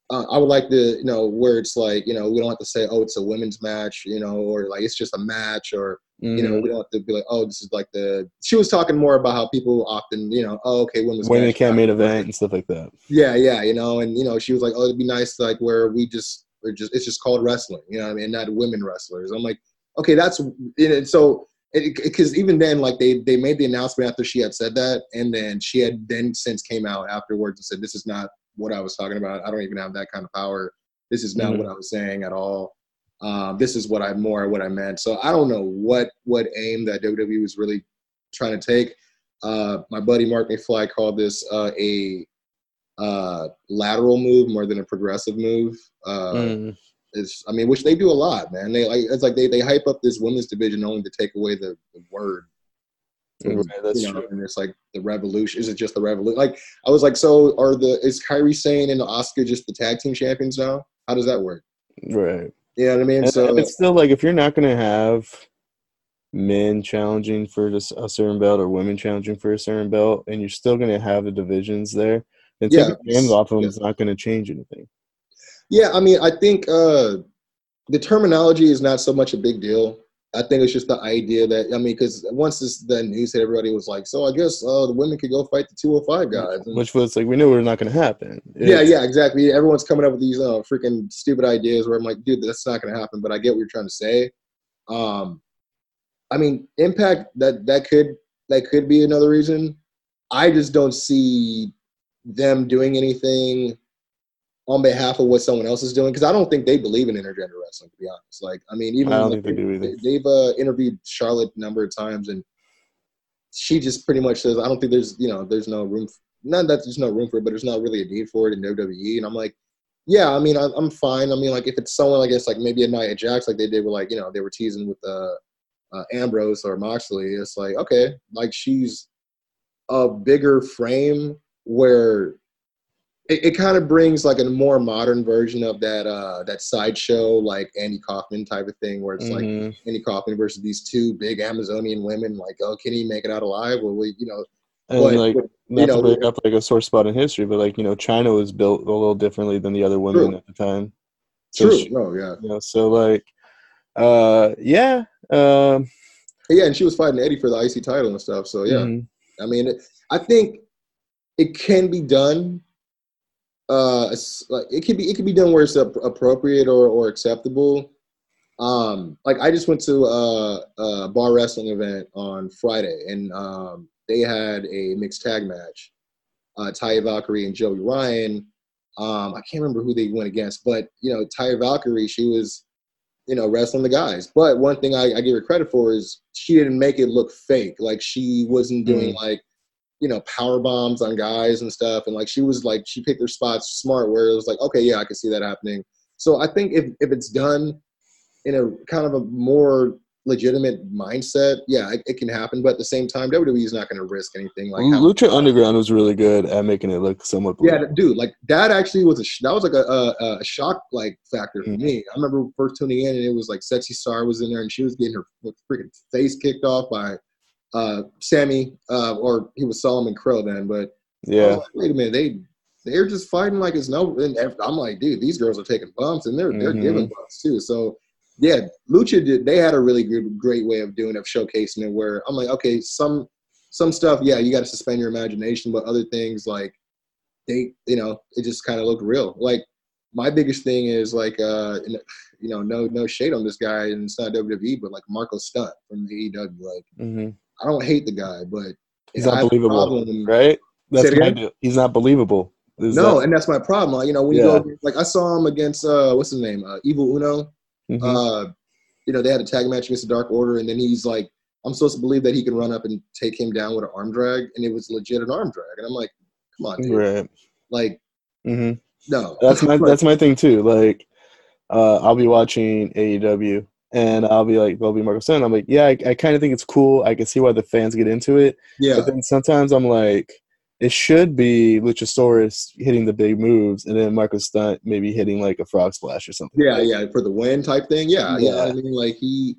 uh, i would like to you know where it's like you know we don't have to say oh it's a women's match you know or like it's just a match or you know Mhm. we don't have to be like oh this is like the she was talking more about how people often you know oh okay women's Women match, can't main event and stuff like that. yeah yeah you know and you know she was like oh it'd be nice like where we just we're just it's just called wrestling you know what i mean not women wrestlers i'm like okay that's and so because even then like they they made the announcement after she had said that and then she had then since came out afterwards and said this is not what i was talking about. I don't even have that kind of power. This is not Mhm. what i was saying at all. Um, this is what i more what i meant. So i don't know what what aim that wwe was really trying to take. Uh, my buddy mark mcfly called this uh, a uh, lateral move more than a progressive move. Uh, Mm. Is I mean, which they do a lot, man. They like it's like they, they hype up this women's division only to take away the, the word. Right, that's you know, true. and it's like the revolution. Is it just the revolution? Like I was like, so are the is Kairi Sane and Asuka just the tag team champions now? How does that work? Right. You know what I mean? And, so and it's still like if you're not going to have men challenging for this, a certain belt or women challenging for a certain belt, and you're still going to have the divisions there, then Yeah, taking hands off them yeah. is not going to change anything. Yeah, I mean, I think uh, the terminology is not so much a big deal. I think it's just the idea that I mean, because once this the news hit, everybody was like, so I guess uh, the women could go fight the 205 guys. And- Which was like we knew it was not going to happen. Yeah, yeah, exactly. Everyone's coming up with these uh, freaking stupid ideas where I'm like, dude, that's not going to happen. But I get what you're trying to say. Um, I mean, impact that that could that could be another reason. I just don't see them doing anything on behalf of what someone else is doing because I don't think they believe in intergender wrestling. To be honest, like, I mean, even I like, they do they've uh, interviewed Charlotte a number of times, and she just pretty much says, "I don't think there's, you know, there's no room. f not that there's no room for it, but there's not really a need for it in WWE." And I'm like, "Yeah, I mean, I, I'm fine. I mean, like, if it's someone, I guess, like maybe a Nia Jax, like they did with, like, you know, they were teasing with uh, uh, Ambrose or Moxley. It's like, okay, like she's a bigger frame where." It, it kind of brings like a more modern version of that uh that sideshow like Andy Kaufman type of thing where it's like Mhm. Andy Kaufman versus these two big Amazonian women. Like, oh, can he make it out alive? Well, we, you know, and but- like but, not you know, to break up like a sore spot in history, but like you know, Chyna was built a little differently than the other women True. at the time. So true. she- No, yeah, you know, so like, uh, yeah, um, yeah, and she was fighting Eddie for the IC title and stuff. So yeah, mhm. I mean, it, I think it can be done. Uh, like it could be it can be done where it's ap- appropriate or or acceptable. Um, like I just went to a, a bar wrestling event on Friday, and um, they had a mixed tag match. Uh, Taya Valkyrie and Joey Ryan. Um, I can't remember who they went against, but you know, Taya Valkyrie, she was, you know, wrestling the guys. But one thing I, I give her credit for is she didn't make it look fake. Like she wasn't doing like, you know, power bombs on guys and stuff. And like she was like she picked her spots smart where it was like, okay, yeah, I can see that happening. So I think if if it's done in a kind of a more legitimate mindset, yeah, it, it can happen. But at the same time, WWE is not going to risk anything like how- Lucha Underground was really good at making it look somewhat. yeah, believable. dude, like that actually was a sh- that was like a, a, a shock like factor for Mhm. me. I remember first tuning in and it was like Sexy Star was in there and she was getting her freaking face kicked off by uh Sammy uh or he was Solomon Crowe then, but yeah. like, wait a minute, they they're just fighting like it's no. And I'm like, dude, these girls are taking bumps and they're they're giving bumps too. So yeah, Lucha did. They had a really good, great way of doing of showcasing it. Where I'm like, okay, some some stuff, yeah, you got to suspend your imagination, but other things like they, you know, it just kind of looked real. Like my biggest thing is like, uh, you know, no no shade on this guy, and it's not WWE, but like Marco Stunt from the AEW. Like hmm I don't hate the guy, but He's not believable, problem- right? That's my deal. He's not believable. Is No, that- and that's my problem. Like, you know, when you go like I saw him against uh what's his name? Uh Evil Uno. Mhm. Uh you know, they had a tag match against the Dark Order and then he's like I'm supposed to believe that he can run up and take him down with an arm drag and it was legit an arm drag. And I'm like, Come on, dude. Right. Like, hmm no. That's my that's my thing too. Like, uh, I'll be watching AEW and I'll be like, there'll be Marco Stunt. I'm like, yeah, I, I kind of think it's cool. I can see why the fans get into it. yeah. But then sometimes I'm like, it should be Luchasaurus hitting the big moves, and then Marco Stunt maybe hitting like a frog splash or something. Yeah, yeah, for the win type thing. Yeah, yeah. Yeah. I mean, like he,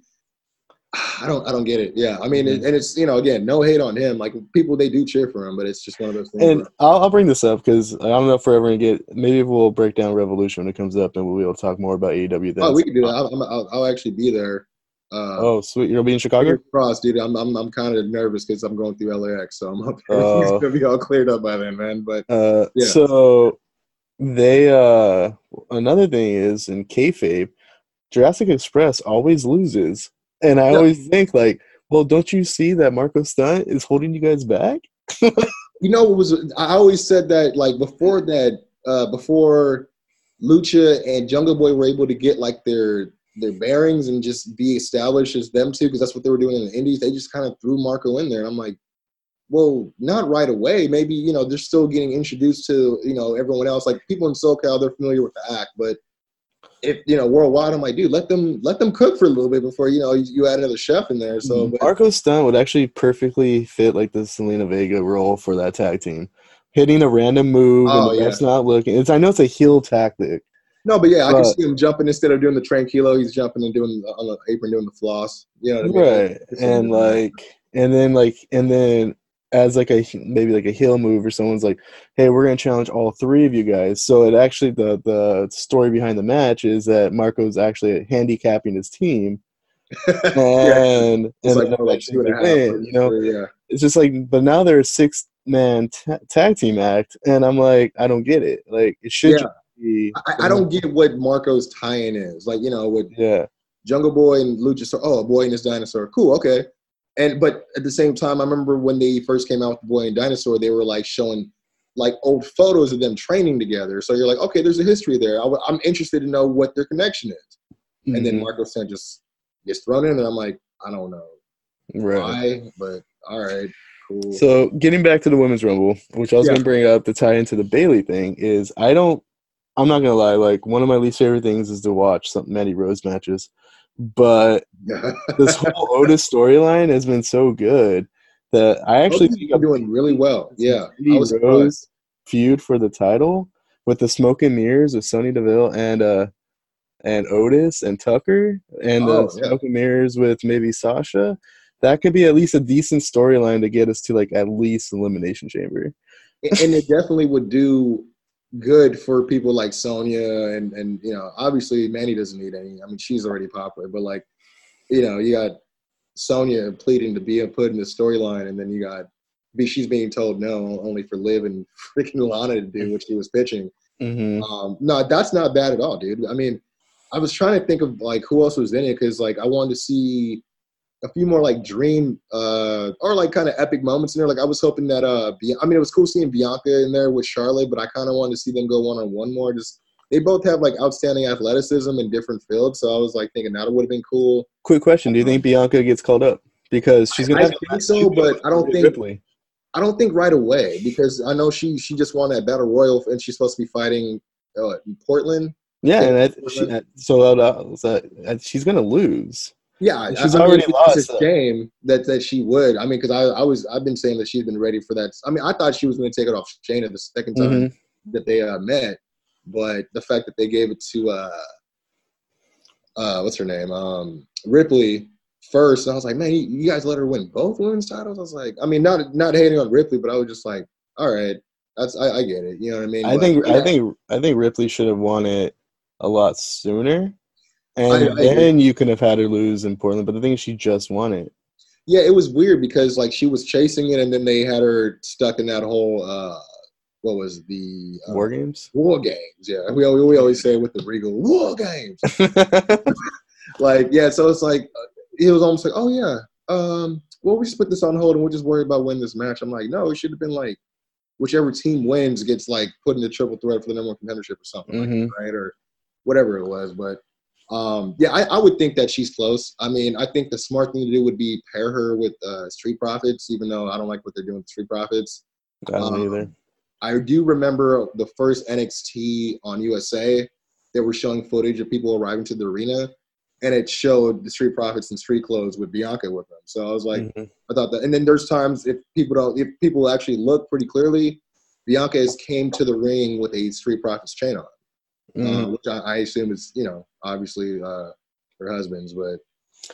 I don't, I don't get it. Yeah, I mean, it, and it's you know, again, no hate on him. Like people, they do cheer for him, but it's just one of those things. And I'll, I'll bring this up because I don't know if we're ever gonna get. Maybe we'll break down Revolution when it comes up, and we'll be able to talk more about AEW then. oh, we can do that. I'll, I'm- I'll, I'll actually be there. Uh, Oh, sweet! You'll be in Chicago. Cross, dude. I'm, I'm, I'm kind of nervous because I'm going through LAX, so I'm up there. It's gonna be all cleared up by then, man. But Uh, Yeah. So they uh another thing is in kayfabe, Jurassic Express always loses, and I Yeah. always think like, well, don't you see that Marco Stunt is holding you guys back? you know what was I always said that like before that uh before Lucha and Jungle Boy were able to get like their their bearings and just be established as them too, because that's what they were doing in the Indies. They just kind of threw Marco in there, and I'm like, well, not right away. Maybe you know they're still getting introduced to you know everyone else. Like people in SoCal, they're familiar with the act, but if you know worldwide, I'm like, dude, let them let them cook for a little bit before you know you, you add another chef in there. So mm-hmm. but, Marco Stunt would actually perfectly fit like the Zelina Vega role for that tag team, hitting a random move Oh, and yeah. ref's not looking. It's I know it's a heel tactic. No, but yeah, I can see him jumping instead of doing the tranquilo. He's jumping and doing the, on the apron, doing the floss. You know what I mean? right and like and then like and then as like a maybe like a heel move or someone's like hey we're gonna challenge all three of you guys so it actually the the story behind the match is that marco's actually handicapping his team and It's and like, then more like eventually two and a they half. win, you know yeah. it's just like but now they're a six man ta- tag team act and i'm like i don't get it like it should Yeah. be I, I don't get what Marco's tie-in is. Like, you know, with yeah Jungle Boy and Luchasaur. Oh, Boy and his dinosaur. Cool, okay. And but at the same time, I remember when they first came out with Boy and Dinosaur, they were like showing like old photos of them training together. So you're like, okay, there's a history there. I, w- I'm interested to know what their connection is. And then Mhm. Marco Stunt just gets thrown in, and I'm like, I don't know right why, but all right, cool. So getting back to the women's rumble, which I was Yeah. gonna bring up to tie into the Bayley thing, is I don't I'm not gonna lie, like one of my least favorite things is to watch some Mandy Rose matches. But this whole Otis storyline has been so good that I actually Otis think is doing really well. Yeah, I was surprised. Rose feud for the title with the smoke and mirrors with Sonya Deville and uh and Otis and Tucker and the Oh, yeah. smoke and mirrors with maybe Sasha. That could be at least a decent storyline to get us to like at least elimination chamber. and it definitely would do good for people like Sonya and and you know obviously Manny doesn't need any. I mean she's already popular, but like you know you got Sonya pleading to be put in the storyline, and then you got she's being told no only for Liv and freaking Lana to do what she was pitching. Mm-hmm. Um, no, that's not bad at all, dude. I mean, I was trying to think of like who else was in it because like I wanted to see a few more like dream uh or like kind of epic moments in there. Like I was hoping that uh I mean it was cool seeing Bianca in there with Charlotte, but I kind of wanted to see them go one on one more. Just they both have like outstanding athleticism in different fields, so I was like thinking that would have been cool. Quick question: Do you think Bianca gets called up because she's gonna? I have think so, but I don't think Ripley. I don't think right away because I know she she just won that battle royal and she's supposed to be fighting uh, in Portland. Yeah, and I, she, so uh, so, uh, she's gonna lose. Yeah, She's I, mean, already lost, It's a shame that that she would. I mean, because I I was I've been saying that she's been ready for that. I mean, I thought she was going to take it off Shayna the second time Mhm. that they uh, met, but the fact that they gave it to uh uh what's her name um Ripley first, I was like, man, you, you guys let her win both women's titles. I was like, I mean, not not hating on Ripley, but I was just like, all right, that's I, I get it. You know what I mean? I But, think yeah. I think I think Ripley should have won it a lot sooner, and I- I you could have had her lose in Portland. But the thing is, she just won it. Yeah, it was weird because like she was chasing it, and then they had her stuck in that whole uh, what was the uh, War games. war games? Yeah, we we always say with the Regal war games. like yeah, so it's like uh, it was almost like oh yeah, um, well we just put this on hold and we'll just worry about winning this match. I'm like no, it should have been like whichever team wins gets like put in the triple threat for the number one contendership or something like Mhm. that, right? Or whatever it was, but. Um, yeah, I, I would think that she's close. I mean, I think the smart thing to do would be pair her with uh, Street Profits, even though I don't like what they're doing with Street Profits. I don't Um, either. I do remember the first NXT on USA. They were showing footage of people arriving to the arena, and it showed the Street Profits in street clothes with Bianca with them. So I was like, Mhm. I thought that. And then there's times if people don't, if people actually look pretty clearly, Bianca has came to the ring with a Street Profits chain on, Mhm. uh, which I, I assume is you know obviously uh, her husband's, but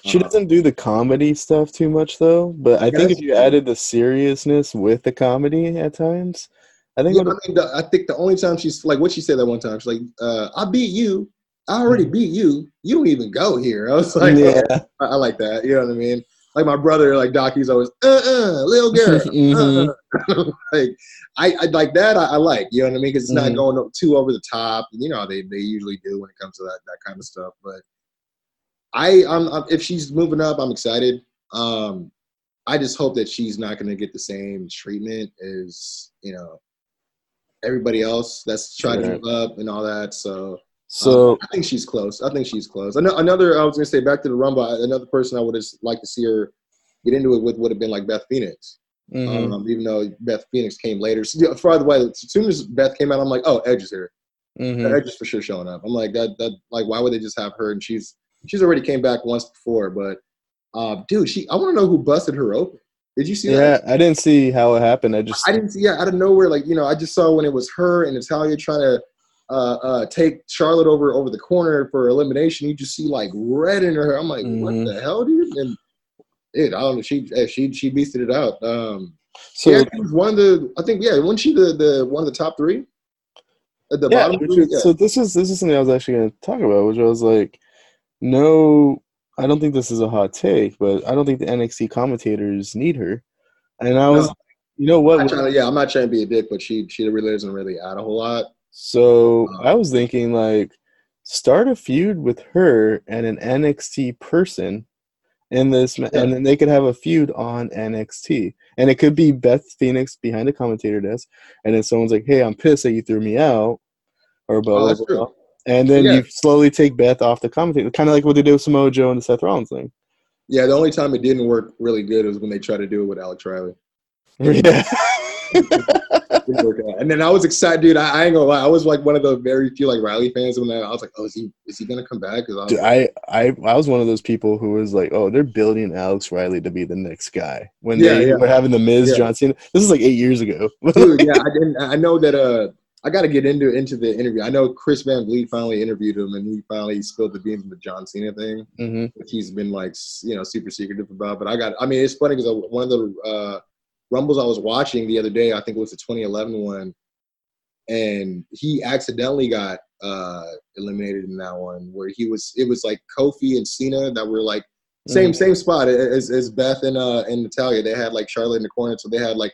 She uh, doesn't do the comedy stuff too much though, but I think if you added the seriousness with the comedy at times, I think Yeah, I mean, the, I think the only time she's like, what she said that one time, she's like, uh, "I beat you. I already beat you. You don't even go here." I was like, yeah. I, I like that. You know what I mean? Like my brother, like Docky's always, uh, uh, little girl. Mhm. uh. like I, I like that. I, I like. You know what I mean? Because it's not Mhm. going too over the top. You know they they usually do when it comes to that that kind of stuff. But I, I'm, I'm if she's moving up, I'm excited. Um, I just hope that she's not going to get the same treatment as you know everybody else that's trying to move up and all that. So So um, I think she's close. I think she's close. Another, I was gonna say back to the Rumble. Another person I would have liked to see her get into it with would have been like Beth Phoenix. mhm. Um, even though Beth Phoenix came later. So, by the way, as soon as Beth came out, I'm like, oh, Edge is here. Mhm. Edge is for sure showing up. I'm like that. That like, why would they just have her? And she's she's already came back once before, but uh, dude, she. I want to know who busted her open. Did you see yeah, that? I didn't see how it happened. I just I didn't see. Yeah, out of nowhere, like you know, I just saw when it was her and Natalya trying to uh, uh, take Charlotte over over the corner for elimination. You just see like red in her. I'm like, Mhm. what the hell, dude? And dude, I don't know. She eh, she she beasted it out. Um, so yeah, she was one of the. I think yeah, wasn't she the the one of the top three? At the yeah, bottom three. is- Yeah. so this is this is something I was actually going to talk about, which I was like, no, I don't think this is a hot take, but I don't think the NXT commentators need her. And I was, No. you know I'm what? to, yeah, I'm not trying to be a dick, but she she really doesn't really add a whole lot. So I was thinking like start a feud with her and an NXT person in this Yeah. and then they could have a feud on NXT. And it could be Beth Phoenix behind the commentator desk and then someone's like, "Hey, I'm pissed that you threw me out." Or blah Oh, blah blah. And then Yeah. you slowly take Beth off the commentator, kind of like what they did with Samoa Joe and the Seth Rollins thing. Yeah, the only time it didn't work really good was when they tried to do it with Alex Riley. Yeah. Didn't work out. And then I was excited, dude. I, I ain't gonna lie. I was like one of the very few like Riley fans when I, I was like, oh, is he is he gonna come back? 'Cause I was Dude, I, I I was one of those people who was like, oh, they're building Alex Riley to be the next guy. When Yeah, they yeah. were having the Miz Yeah. John Cena, this is like eight years ago. dude, yeah, I didn't. I know that. Uh, I got to get into into the interview. I know Chris Van Vliet finally interviewed him, and he finally spilled the beans on the John Cena thing, hmm which he's been like, you know, super secretive about. But I got. I mean, it's funny because one of the uh, rumbles I was watching the other day, I think it was the 2011 one, and he accidentally got uh eliminated in that one where he was. It was like Kofi and Cena that were like same same spot as, as Beth and uh and Natalya. They had like Charlotte in the corner, so they had like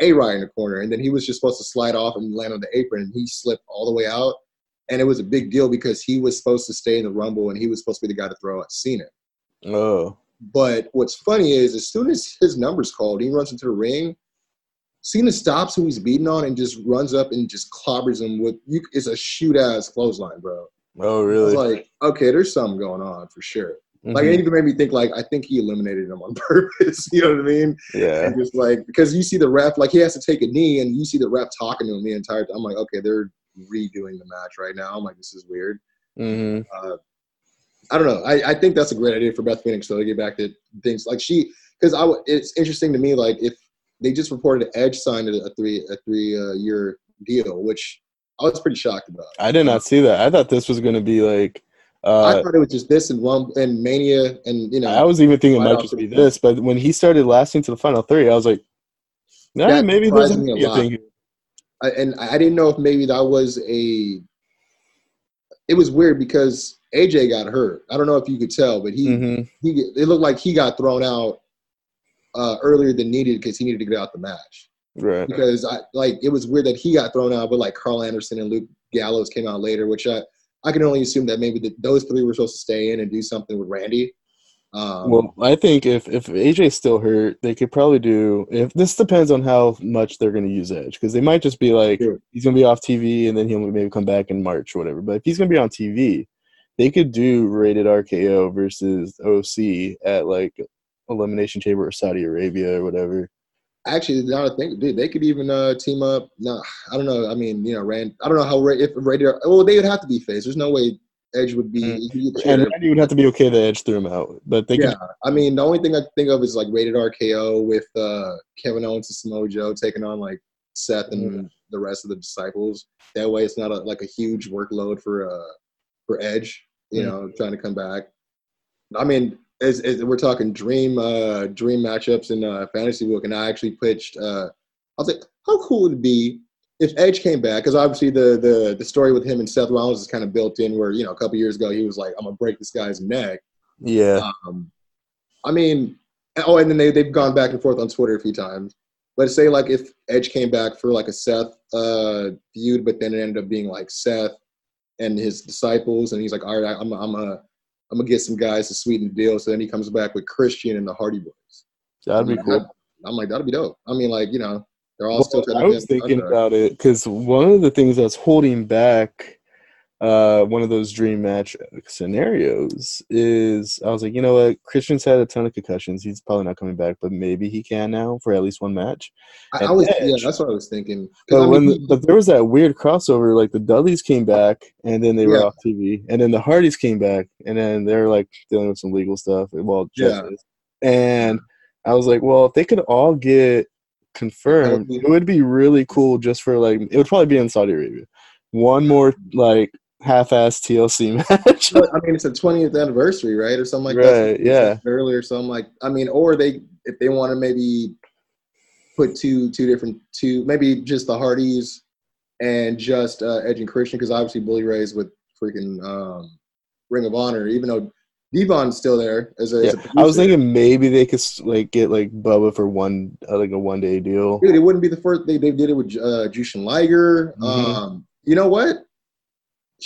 A Ryan in the corner, and then he was just supposed to slide off and land on the apron, and he slipped all the way out. And it was a big deal because he was supposed to stay in the Rumble, and he was supposed to be the guy to throw at Cena. Oh, But what's funny is, as soon as his number's called, he runs into the ring. Cena stops who he's beating on and just runs up and just clobbers him with. You, it's a shoot ass clothesline, bro. oh, really? like, okay, there's something going on for sure. Like Mhm. it even made me think like I think he eliminated him on purpose. You know what I mean? yeah, And just like because you see the ref like he has to take a knee and you see the ref talking to him the entire time. I'm like, okay, they're redoing the match right now. I'm like, this is weird. hmm Uh, I don't know. I, I think that's a great idea for Beth Phoenix though to get back to things like she because I it's interesting to me like if they just reported Edge signed a, a three a three uh, year deal, which I was pretty shocked about. I did not see that. I thought this was going to be like. I Uh, thought it was just this and Rum and Mania and you know I was even thinking it might just be this, but when he started lasting to the final three, I was like, nah, That maybe there's surprised me a a thing. I, and I didn't know if maybe that was a. It was weird because AJ got hurt. I don't know if you could tell, but he Mhm. he it looked like he got thrown out uh, earlier than needed because he needed to get out the match. Right. Because I like it was weird that he got thrown out, but like Carl Anderson and Luke Gallows came out later, which I I can only assume that maybe the, those three were supposed to stay in and do something with Randy. Um, Well, I think if if AJ's still hurt, they could probably do. If this depends on how much they're going to use Edge, because they might just be like Sure. he's going to be off TV and then he'll maybe come back in March or whatever. But if he's going to be on TV, they could do rated RKO versus OC at like Elimination Chamber or Saudi Arabia or whatever. Actually, now I think, dude, they could even uh, team up. No, I don't know. I mean, you know, Rand. I don't know how if Rated. Well, they would have to be faced. There's no way Edge would be. Mm. get And. Randy would have to be okay to edge threw him out, but they Yeah, could. I mean, the only thing I can think of is like Rated RKO with uh, Kevin Owens and Samoa Joe taking on like Seth and the rest of the disciples. That way, it's not a, like a huge workload for uh for Edge. You Mm. know, trying to come back. I mean, as, as we're talking dream uh dream matchups in uh, fantasy book, and I actually pitched. uh I was like, how cool would it be if Edge came back? Because obviously the the the story with him and Seth Rollins is kind of built in. Where you know a couple years ago he was like, I'm gonna break this guy's neck. Yeah. Um, I mean, oh, and then they they've gone back and forth on Twitter a few times. But say like if Edge came back for like a Seth uh, feud, but then it ended up being like Seth and his disciples, and he's like, all right, I'm I'm a I'm gonna get some guys to sweeten the deal. So then he comes back with Christian and the Hardy Boys. That'd be I mean, cool. that- I'm like, that'd be dope. I mean, like you know, they're all Well, still. I was thinking about it because one of the things that's holding back uh, one of those dream match scenarios is I was like, you know what? Christian's had a ton of concussions. He's probably not coming back, but maybe he can now for at least one match. I, I was, yeah, that's what I was thinking. But I when the, but there was that weird crossover, like the Dudleys came back and then they were Yeah. off TV, and then the Hardys came back and then they're like dealing with some legal stuff. Well, Jeff Yeah. and I was like, well, if they could all get confirmed, it would be really cool just for like it would probably be in Saudi Arabia. One more like half-ass TLC match. But, I mean, it's a 20th anniversary, right, or something like that. Right, yeah. Earlier, something like. I mean, or they if they want to maybe put two two different two maybe just the Hardys and just uh, Edge and Christian because obviously Bully Ray's with freaking um, Ring of Honor, even though D-Von's still there as a. yeah. As a I was thinking maybe they could like get like Bubba for one uh, like a one-day deal. Dude, it wouldn't be the first. They, they did it with uh, Jushin Liger. Mhm. Um, you know what?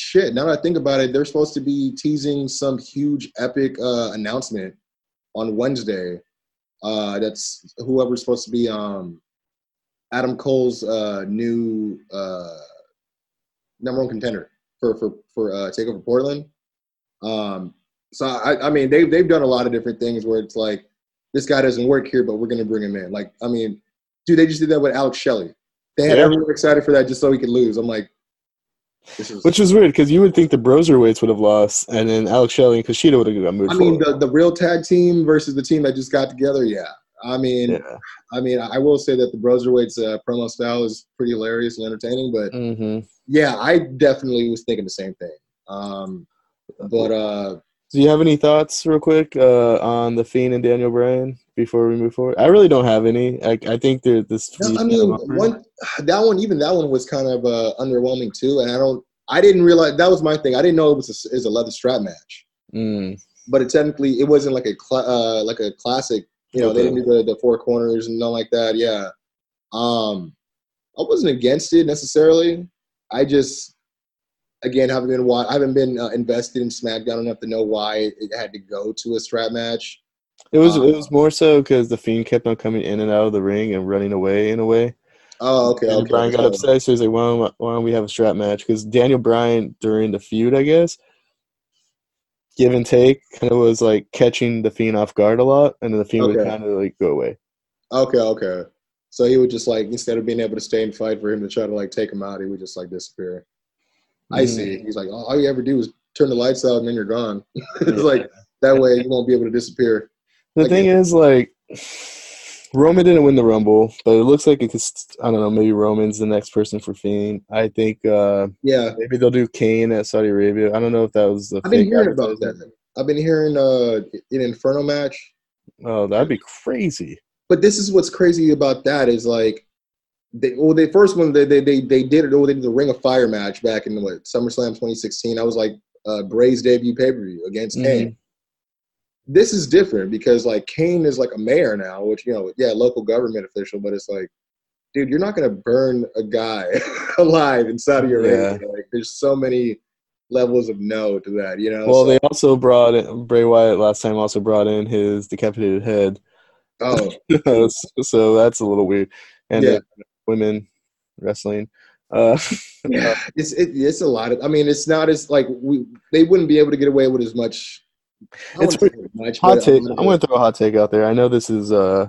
Shit. Now that I think about it, they're supposed to be teasing some huge epic uh, announcement on Wednesday. Uh, that's whoever's supposed to be um, Adam Cole's uh, new uh, number one contender for for for uh, Takeover Portland. Um, so I, I mean, they've they've done a lot of different things where it's like this guy doesn't work here, but we're gonna bring him in. Like, I mean, dude, they just did that with Alex Shelley. They had Yeah. everyone excited for that just so he could lose. I'm like, is. Which is weird because you would think the Broserweights would have lost, and then Alex Shelley and Kushida would have got moved. I mean, forward. the, the real tag team versus the team that just got together. Yeah, I mean, yeah. I mean, I will say that the Broserweights uh, promo style is pretty hilarious and entertaining. But hmm yeah, I definitely was thinking the same thing. Um, but uh, Do you have any thoughts, real quick, uh, on the Fiend and Daniel Bryan before we move forward? I really don't have any. I, I think there this. No, I mean, one that one, even that one was kind of uh, underwhelming too. And I don't, I didn't realize that was my thing. I didn't know it was a, is a leather strap match, Mm, but it technically it wasn't like a cla uh, like a classic. You know, they didn't do the, the four corners and nothing like that. Yeah, um, I wasn't against it necessarily. I just, again, haven't been I haven't been uh, invested in SmackDown enough to know why it had to go to a strap match. It was uh, it was more so because the Fiend kept on coming in and out of the ring and running away in a way. Oh, okay, and okay. Bryan got upset, so he's like, "Why don't, why don't we have a strap match?" Because Daniel Bryan during the feud, I guess, give and take, kind of was like catching the Fiend off guard a lot, and then the Fiend would kind of like go away. Okay, okay. So he would just like instead of being able to stay and fight for him to try to like take him out, he would just like disappear. I Mm. see. He's like, all you ever do is turn the lights out and then you're gone. it's Yeah. like that way you won't be able to disappear. The Like, thing is, like, Roman didn't win the Rumble, but it looks like it could. I don't know. Maybe Roman's the next person for Fiend. I think uh, Yeah, maybe they'll do Kane at Saudi Arabia. I don't know if that was the. I've been hearing about that. I've been hearing uh an Inferno match. Oh, that'd be crazy. But this is what's crazy about that is like they well the first one they they they, they did it oh they did the Ring of Fire match back in what SummerSlam 2016. I was like uh Bray's debut pay per view against Mhm. Kane. This is different because like Kane is like a mayor now, which you know, yeah, local government official, but it's like, dude, you're not gonna burn a guy alive in Saudi Arabia. Like, there's so many levels of no to that, you know. Well, So- they also brought in Bray Wyatt last time. Also brought in his decapitated head, oh, so that's a little weird. And Yeah. women wrestling. Uh, yeah, it's it, it's a lot of. I mean, it's not as like we they wouldn't be able to get away with as much. I It's much. hot but, take. I'm going to throw a hot take out there. I know this is uh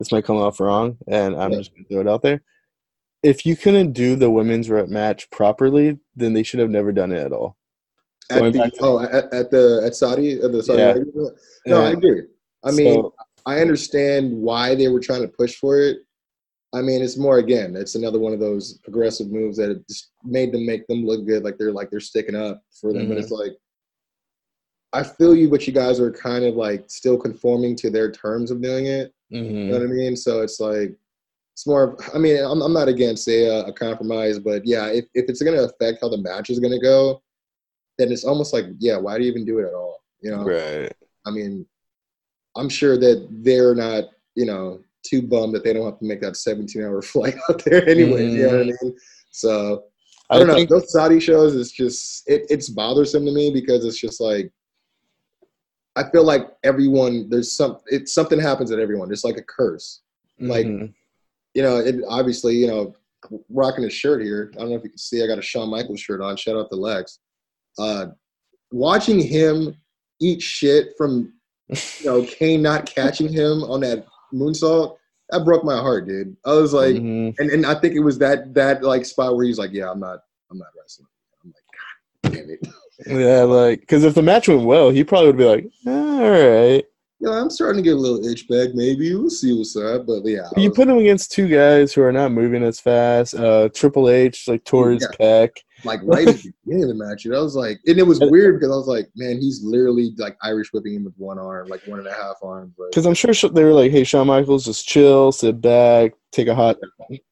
this might come off wrong, and I'm Yeah. just gonna throw it out there. If you couldn't do the women's rep match properly, then they should have never done it at all. At the, oh, at, at the at Saudi at the Saudi Yeah. Arabia? No, I And agree. I mean, so- I understand why they were trying to push for it. I mean, it's more again, it's another one of those progressive moves that it just made them make them look good, like they're like they're sticking up for them. But Mhm. it's like, I feel you, but you guys are kind of like still conforming to their terms of doing it. You Mhm. know what I mean? So it's like it's more. I mean, I'm, I'm not against a, a compromise, but yeah, if, if it's going to affect how the match is going to go, then it's almost like, yeah, why do you even do it at all? You know? right. I mean, I'm sure that they're not, you know, too bummed that they don't have to make that 17 hour flight out there anyway. You know what I mean? So I don't know. think- Those Saudi shows is just it, it's bothersome to me because it's just like I feel like everyone there's some it's something happens at everyone. It's like a curse. like- Mhm. You know, it obviously, you know, rocking his shirt here. I don't know if you can see I got a Shawn Michaels shirt on. Shout out to Lex. Uh watching him eat shit from you know Kane not catching him on that moonsault, that broke my heart, dude. I was like Mhm. and, and I think it was that that like spot where he's like, Yeah, I'm not I'm not wrestling. I'm like, God damn it. Yeah, like because if the match went well, he probably would be like, "Ah, all right. You know, I'm starting to get a little itch back, maybe. We'll see what's up. But yeah. You was, put him against two guys who are not moving as fast. Uh, Triple H like tore his Yeah. pec. like right at the beginning of the match. And I was like, and it was weird because I was like, man, he's literally like Irish whipping him with one arm, like one and a half arms. Because I'm sure they were like, "Hey, Shawn Michaels, just chill, sit back, take a hot,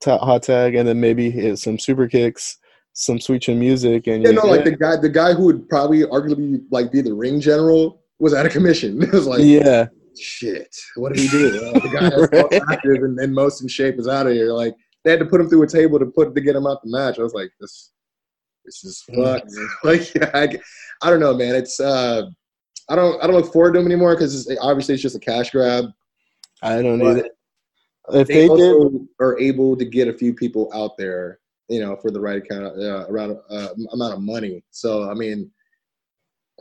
ta- hot tag, and then maybe hit some super kicks, some sweet chin music." And yeah, you- no, like the guy, the guy who would probably arguably like be the ring general was out of commission. It was like, yeah, shit, what did he do? Uh, the guy that's Right. most active and, and most in shape is out of here. Like they had to put him through a table to put to get him out the match. I was like, this, this is fucked. like, yeah, I, I don't know, man. It's uh, I don't, I don't look forward to him anymore because obviously it's just a cash grab. I don't But either. If They, they did, also are able to get a few people out there, you know, for the right kind of uh, around uh, amount of money. So I mean,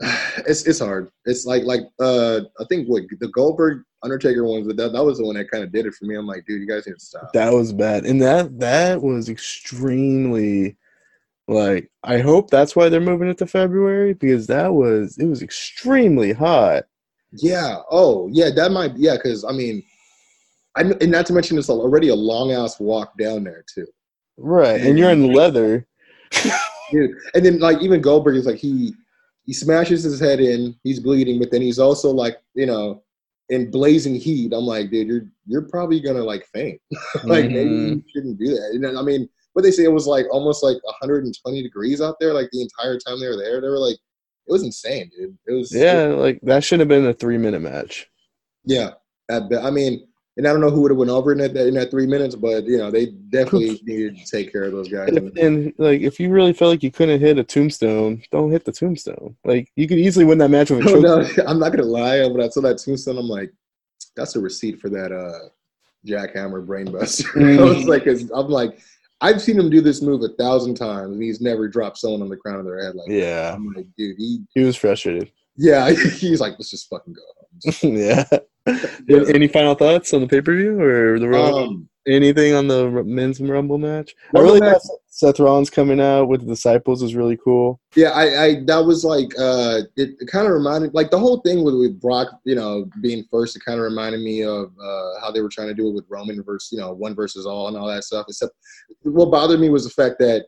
it's it's hard. It's like like uh, I think what the Goldberg Undertaker ones, that that was the one that kind of did it for me. I'm like, dude, you guys need to stop. that was bad, and that that was extremely. Like, I hope that's why they're moving it to February because that was it was extremely hot. Yeah. Oh, yeah. That might. Yeah, because I mean, I and not to mention it's already a long ass walk down there too. Right, and you're in leather. Dude. And then like even Goldberg is like he he smashes his head in, he's bleeding, but then he's also like, you know, in blazing heat. I'm like, dude, you're you're probably gonna like faint. like maybe Mhm. you shouldn't do that. And then, I mean, what they say it was like almost like 120 degrees out there, like the entire time they were there. They were like, it was insane, dude. It was Yeah, like that should have been a three minute match. yeah. At be- I mean, and I don't know who would have went over in that in that three minutes, but you know, they definitely needed to take care of those guys. And, and like, if you really felt like you couldn't hit a tombstone, don't hit the tombstone. Like, you could easily win that match with a No, choke. no, I'm not gonna lie. When I saw that tombstone, I'm like, that's a receipt for that uh jackhammer brainbuster. I was like, I'm like, I've seen him do this move a thousand times, and he's never dropped someone on the crown of their head like. Yeah, I'm like, dude, he, he was frustrated. yeah, he's like, let's just fucking go. yeah. Any final thoughts on the pay per view or the Rumble? Um, anything on the men's Rumble match? I really match- thought Seth Rollins coming out with the disciples was really cool. yeah, I, I, that was like, uh, it, it kind of reminded, like the whole thing with, with Brock, you know, being first, it kind of reminded me of uh, how they were trying to do it with Roman versus, you know, one versus all and all that stuff. Except, what bothered me was the fact that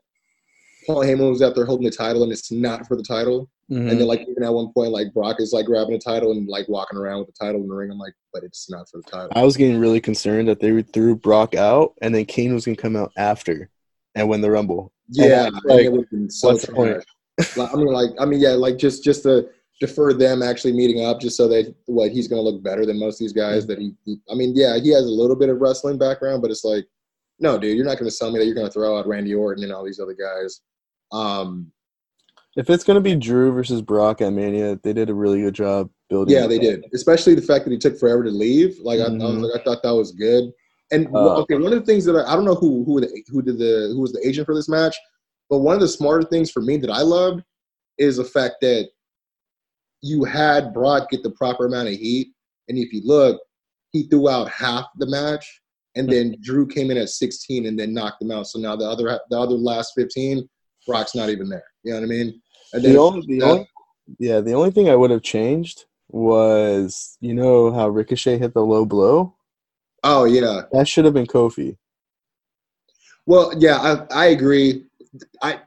Paul Heyman was out there holding the title, and it's not for the title. Mm-hmm. And then, like, even at one point, like Brock is like grabbing a title and like walking around with the title in the ring. I'm like, but it's not for the title. I was getting really concerned that they threw Brock out and then Kane was going to come out after and win the Rumble. Yeah, And, like, it would have been so what's the point? Like, I mean, like, I mean, yeah, like just just to defer them actually meeting up, just so that what he's going to look better than most of these guys. That he, he, I mean, yeah, he has a little bit of wrestling background, but it's like, no, dude, you're not going to tell me that you're going to throw out Randy Orton and all these other guys. Um, If it's going to be Drew versus Brock at Mania, they did a really good job building. yeah, they did, especially the fact that he took forever to leave. Like, I, I was Mhm. like, I thought that was good. And Uh, okay, one of the things that I, I don't know who who the, who did the who was the agent for this match, but one of the smarter things for me that I loved is the fact that you had Brock get the proper amount of heat, and if you look, he threw out half the match, and then Drew came in at 16 and then knocked him out. So now the other the other last 15, Brock's not even there. You know what I mean? And The only, the only, yeah, the only thing I would have changed was you know how Ricochet hit the low blow. oh yeah, That should have been Kofi. Well, yeah, I, I agree. I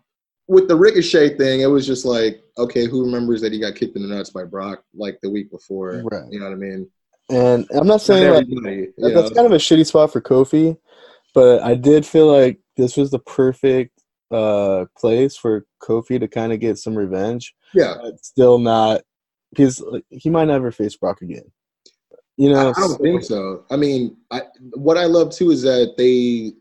with the Ricochet thing, it was just like, okay, who remembers that he got kicked in the nuts by Brock like the week before? Right. You know what I mean? And I'm not saying like that- that's know? kind of a shitty spot for Kofi, but I did feel like this was the perfect uh place for Kofi to kind of get some revenge. yeah. But still not because he might never face Brock again. You know, I don't think so. I mean, I, what I love too is that they,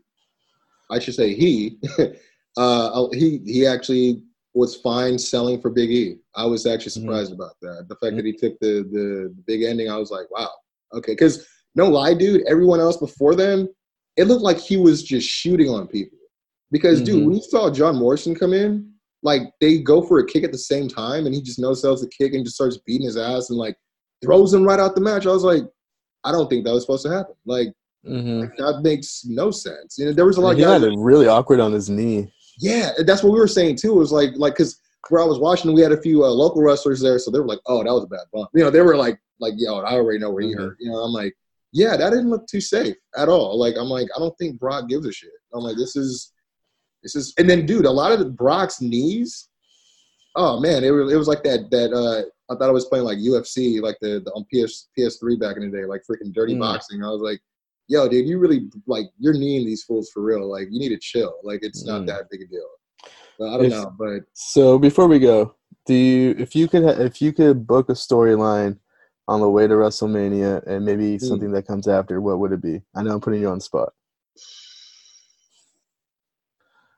I should say he, uh, he he actually was fine selling for Big E. I was actually Mhm. surprised about that. The fact that he took the the big ending, I was like, wow, okay. Because no lie, dude, everyone else before them, it looked like he was just shooting on people. Because dude, Mhm. when you saw John Morrison come in, like they go for a kick at the same time, and he just no sells the kick and just starts beating his ass and like throws him right out the match. I was like, I don't think that was supposed to happen. Like Mhm. that makes no sense. You know, there was a lot of he guys. had it really awkward on his knee. yeah, that's what we were saying too. It was like like because where I was watching, we had a few uh, local wrestlers there, so they were like, "Oh, that was a bad bump." You know, they were like, "Like, yo, I already know where he Mhm. hurt." You know, I'm like, "Yeah, that didn't look too safe at all." Like, I'm like, I don't think Brock gives a shit. I'm like, this is, this is, and then dude, a lot of the Brock's knees. Oh man, it was it was like that that uh I thought I was playing like UFC, like the, the on PS PS3 back in the day, like freaking dirty Mm. boxing. I was like, yo, dude, you really like you're kneeing these fools for real. Like you need to chill. Like it's not Mm. that big a deal. But I don't If- know, but So before we go, do you if you could ha- if you could book a storyline on the way to WrestleMania and maybe Hmm. something that comes after, what would it be? I know I'm putting you on the spot.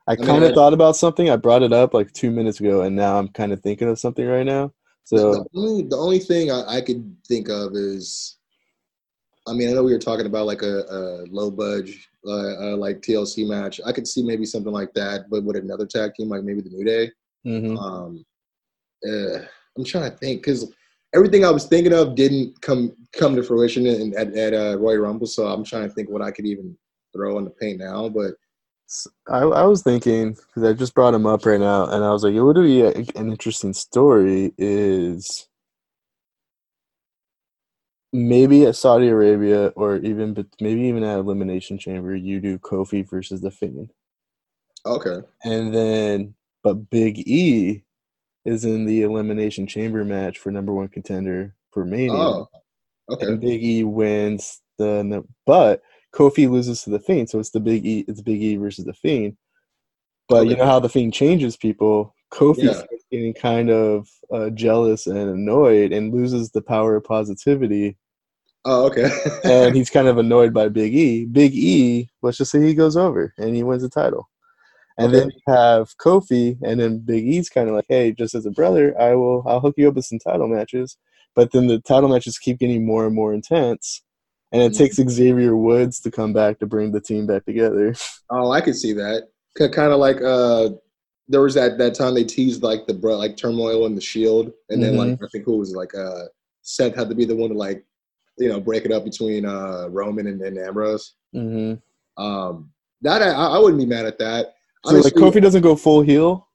I mean, kind of thought about something. I brought it up like two minutes ago, and now I'm kind of thinking of something right now. So the, only, the only thing I, I could think of is, I mean, I know we were talking about like a, a low budge, uh, uh, like TLC match. I could see maybe something like that, but with another tag team, like maybe the New Day. mhm. Um, uh, I'm trying to think because everything I was thinking of didn't come come to fruition in, at, at uh, Royal Rumble. So I'm trying to think what I could even throw in the paint now. But I, I was thinking because I just brought him up right now, and I was like, it would be a, an interesting story. Is maybe at Saudi Arabia, or even but maybe even at Elimination Chamber, you do Kofi versus the Fiend, okay, and then but Big E is in the Elimination Chamber match for number one contender for Mania, oh, okay, and Big E wins the but Kofi loses to the Fiend, so it's the Big E it's Big E versus the Fiend. But you know how the Fiend changes people. Kofi Yeah. starts getting kind of uh, jealous and annoyed and loses the power of positivity, oh, okay. and he's kind of annoyed by Big E. Big E, let's just say he goes over and he wins the title. And then you have Kofi, and then Big E's kind of like, "Hey, just as a brother, I will, I'll hook you up with some title matches." But then the title matches keep getting more and more intense, and it takes Xavier Woods to come back to bring the team back together. Oh, I could see that. Kind of like uh, there was that that time they teased like the like turmoil in the Shield, and then like I think who was like uh, Seth had to be the one to like you know break it up between uh, Roman and, and Ambrose. hmm Um, that I, I wouldn't be mad at that. So like Kofi doesn't go full heel.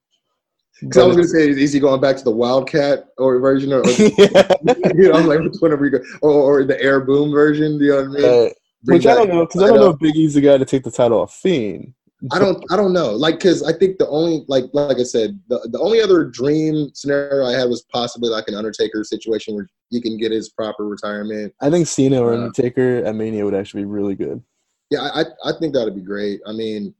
Because I was gonna say, is he going back to the Wildcat or version, or, or yeah. you know, like which one are we go, or, or the Air Boom version? Do You know what I mean? Uh, which I don't know because I don't know title. if Big E's the guy to take the title off Fiend. I don't I don't know. Like cuz I think the only like like I said, the, the only other dream scenario I had was possibly like an Undertaker situation where he can get his proper retirement. I think Cena or Uh, Undertaker at Mania would actually be really good. Yeah, I I, I think that would be great. I mean,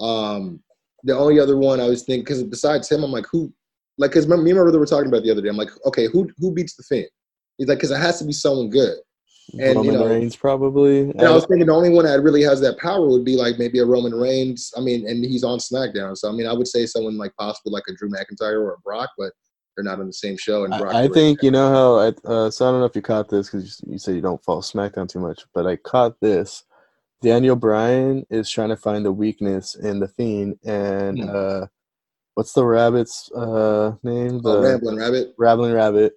um the only other one I was thinking cuz besides him I'm like who like cuz me and my brother were talking about the other day. I'm like, okay, who who beats the Fiend? He's like cuz it has to be someone good. And, you Roman know- Reigns probably. And I was thinking the only one that really has that power would be like maybe a Roman Reigns. I mean, and he's on SmackDown, so I mean, I would say someone like possibly like a Drew McIntyre or a Brock, but they're not on the same show. And Brock, I, I think you know how. I, uh, so I don't know if you caught this because you, you say you don't follow SmackDown too much, but I caught this. Daniel Bryan is trying to find the weakness in the Fiend, and Hmm. uh, what's the rabbit's uh, name? The oh, Rambling Rabbit. Rabbling Rabbit.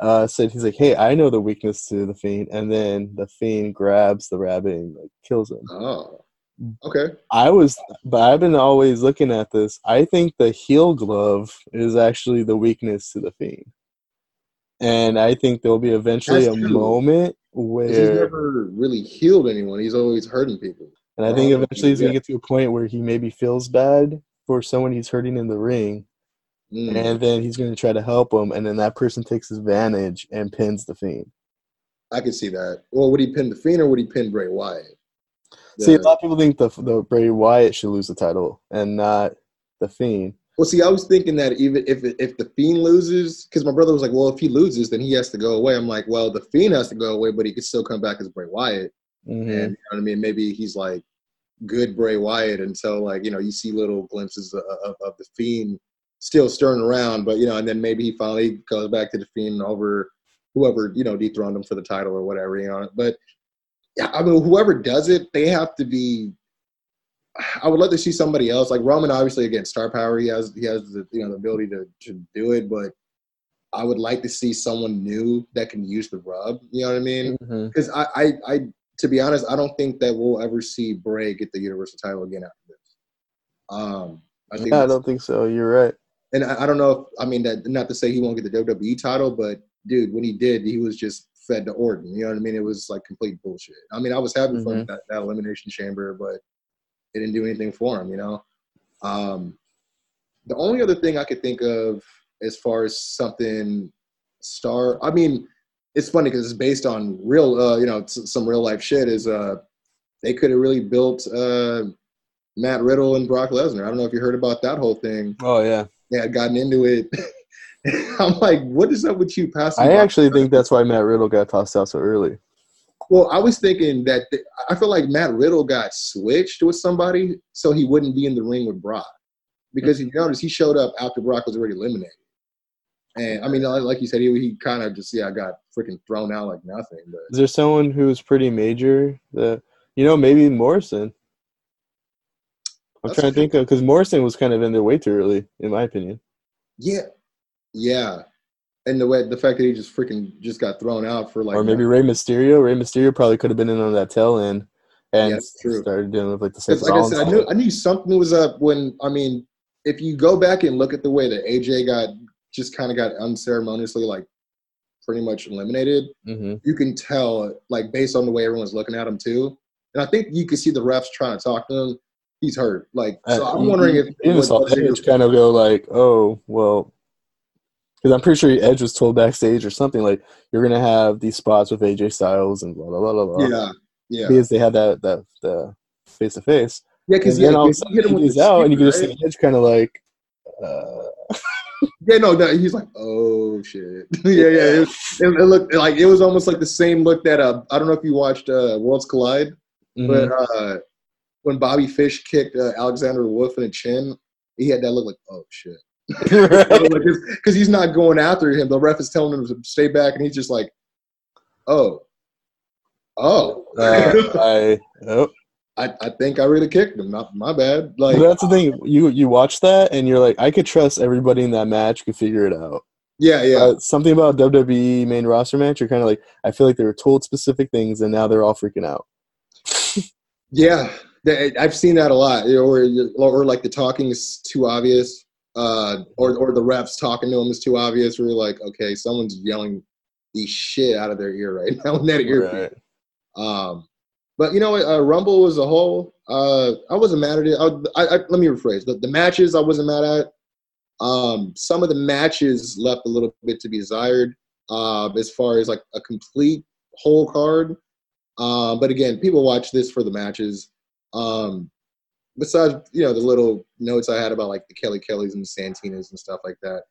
uh, said he's like, "Hey, I know the weakness to the fiend," and then the fiend grabs the rabbit and like kills him. Oh, okay. I was, but I've been always looking at this. I think the heel glove is actually the weakness to the fiend, and I think there'll be eventually That's a true. moment 'Cause He's never really healed anyone. He's always hurting people. and I think eventually he's gonna get to a point where he maybe feels bad for someone he's hurting in the ring, Mm. and then he's gonna try to help him, and then that person takes advantage and pins the fiend. I can see that. Well, would he pin the Fiend or would he pin Bray Wyatt? See, a lot of people think the the Bray Wyatt should lose the title and not the Fiend. Well, see, I was thinking that even if if the Fiend loses, because my brother was like, "Well, if he loses, then he has to go away." I'm like, "Well, the Fiend has to go away, but he could still come back as Bray Wyatt." Mhm. And you know what I mean? Maybe he's like good Bray Wyatt until like you know you see little glimpses of, of, of the Fiend still stirring around, but you know, and then maybe he finally goes back to the Fiend over whoever you know dethroned him for the title or whatever, you know. But yeah, I mean, whoever does it, they have to be. I would love to see somebody else like Roman. Obviously, again, star power. He has he has the you know the ability to to do it, but I would like to see someone new that can use the rub. You know what I mean? Because I, I, I, to be honest, I don't think that we'll ever see Bray get the Universal title again after this. Um, I think, Yeah, I don't think so. You're right. and I, I don't know. If, I mean, that not to say he won't get the WWE title, but dude, when he did, he was just fed to Orton. You know what I mean? It was like complete bullshit. I mean, I was happy for Mhm. that, that elimination chamber, but it didn't do anything for him. You know. Um, the only other thing I could think of as far as something star, I mean, it's funny because it's based on real, uh, you know, some real life shit. Is uh, they could have really built uh, Matt Riddle and Brock Lesnar. I don't know if you heard about that whole thing. Oh yeah. They had gotten into it. I'm like, what is up with you passing? I actually think that's why Matt Riddle got tossed out so early. Well, I was thinking that th- I feel like Matt Riddle got switched with somebody so he wouldn't be in the ring with Brock. Because if you notice, he showed up after Brock was already eliminated. And I mean, like like you said, he, he kind of just, yeah, got freaking thrown out like nothing. But Is there someone who's pretty major that you know? Maybe Morrison. I'm That's trying to think of because Morrison was kind of in there way too early, in my opinion. yeah, yeah. And the way the fact that he just freaking just got thrown out for like, or maybe Rey Mysterio. Rey Mysterio probably could have been in on that tail end and Yeah, started dealing with like the Seth like I said, I knew, I knew something was up when I mean, if you go back and look at the way that AJ got just kind of got unceremoniously like pretty much eliminated, Mhm. you can tell like based on the way everyone's looking at him too. And I think you can see the refs trying to talk to him. He's hurt. Like so, Uh, I'm wondering if even what- saw what's your- kind of go like, "Oh, well," because I'm pretty sure Edge was told backstage or something like, "You're gonna have these spots with AJ Styles and blah blah blah blah." yeah, yeah, because they had that that the face to face. yeah. Because then yeah, all of a sudden he's the out, and you can just see Edge kind of like, uh, Yeah, no, no, he's like, oh shit. yeah, yeah. It, it, it looked like it was almost like the same look that uh, I don't know if you watched uh, Worlds Collide. mhm. But uh, when Bobby Fish kicked uh, Alexander Wolfe in the chin, he had that look like, oh shit. Because he's not going after him. The ref is telling him to stay back, and he's just like, oh, oh. uh, I, oh. I, I think I really kicked him. Not my bad. Like, But that's the thing. You you watch that, and you're like, I could trust everybody in that match could figure it out. yeah, yeah. Uh, something about WWE main roster match, you're kind of like, I feel like they were told specific things, and now they're all freaking out. Yeah, I've seen that a lot. Or, or like the talking is too obvious, uh, or or the refs talking to him is too obvious. You're like, okay, someone's yelling the shit out of their ear right now in that earpiece. Right. Um, but you know? Uh, Rumble as a whole, uh, I wasn't mad at it. I, I, I, let me rephrase. The, the matches I wasn't mad at. Um, some of the matches left a little bit to be desired uh, as far as like a complete whole card. Uh, but again, people watch this for the matches. Um, besides, you know, the little notes I had about like the Kelly Kellys and the Santinas and stuff like that.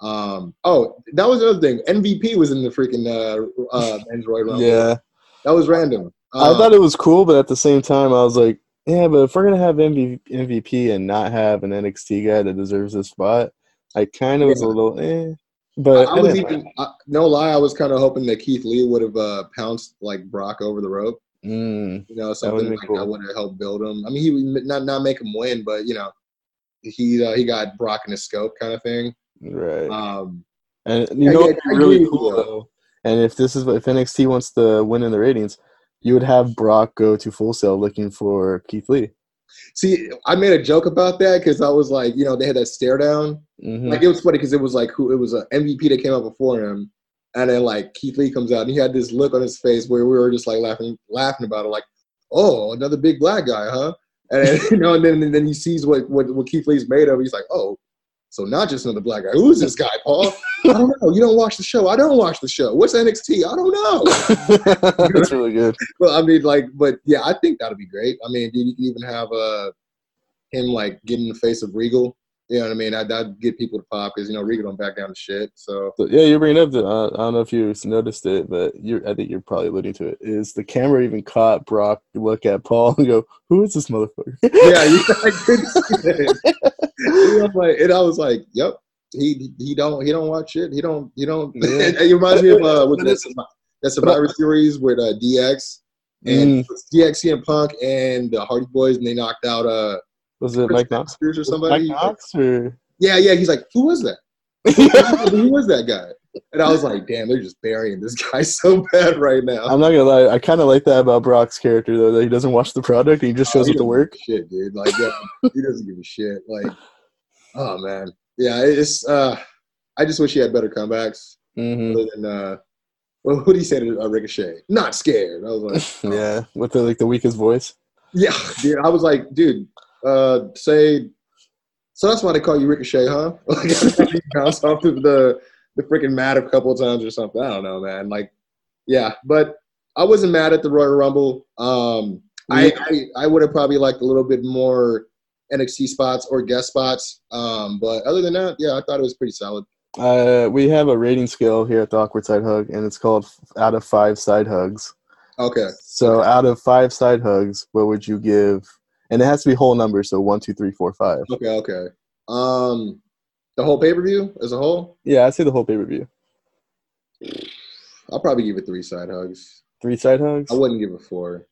Um, oh, that was another thing. MVP was in the freaking uh, uh, Android Rumble. Yeah. That was random. I Uh, thought it was cool, but at the same time, I was like, yeah, but if we're gonna have MV- MVP and not have an NXT guy that deserves this spot, I kind of was a little eh. But I was didn't- even I, no lie. I was kind of hoping that Keith Lee would have uh, pounced like Brock over the rope. Mm, You know, something like cool. that would have helped build him. I mean, he would not not make him win, but you know, he uh, he got Brock in his scope kind of thing. right. Um, And you Yeah, know, yeah, what'd be I really cool though. And if this is if NXT wants to win in the ratings, you would have Brock go to Full Sail looking for Keith Lee. See, I made a joke about that because I was like, you know, they had that stare down. hmm Like it was funny because it was like who it was an MVP that came out before him, and then like Keith Lee comes out and he had this look on his face where we were just like laughing, laughing about it, like, oh, another big black guy, huh? And then, you know, and then and then he sees what, what what Keith Lee's made of. He's like, oh, so not just another black guy. Who's this guy, Paul? I don't know. You don't watch the show. I don't watch the show. What's NXT? I don't know. That's really good. Well, I mean, like, but yeah, I think that'd be great. I mean, you can even have uh him like get in the face of Regal. You know what I mean? I'd, I'd get people to pop because you know Regal don't back down to shit. So So, yeah, you're bringing up the. Uh, I don't know if you noticed it, but you're. I think you're probably alluding to it. Is the camera even caught Brock look at Paul and go, "Who is this motherfucker?" yeah, you, I that. You know, like, and I was like, "Yep, he he don't he don't watch it. He don't he don't." Yeah. it reminds me of uh, with that, that Survivor Series with uh, DX and Mm. DX CM Punk and the Hardy Boys, and they knocked out uh Was it Mike Knox? Or somebody. Mike Knox or Yeah, yeah. He's like, "Who was that?" who was that guy? And I was like, damn, they're just burying this guy so bad right now. I'm not gonna lie. I kind of like that about Brock's character though. That he doesn't watch the product. and He just Oh, shows he up to work. Shit, dude. Like, yeah, he doesn't give a shit. Like, oh man, yeah. It's. uh I just wish he had better comebacks. hmm Other than, uh, well, what did he say to uh, Ricochet? Not scared. I was like, oh. Yeah, with the like the weakest voice. yeah, dude. I was like, dude, uh, say. So that's why they call you Ricochet, huh? Like, bounced off the the, the freaking mat a couple of times or something. I don't know, man. Like, yeah, but I wasn't mad at the Royal Rumble. Um, I, I I would have probably liked a little bit more NXT spots or guest spots. Um, but other than that, yeah, I thought it was pretty solid. Uh, we have a rating scale here at the Awkward Side Hug, and it's called out of five side hugs. Okay. So out of five side hugs, what would you give? And it has to be whole numbers, so one, two, three, four, five. Okay. Okay. Um, the whole pay per view as a whole, Yeah, I'd say the whole pay per view. I'll probably give it three side hugs. Three side hugs. I wouldn't give it four.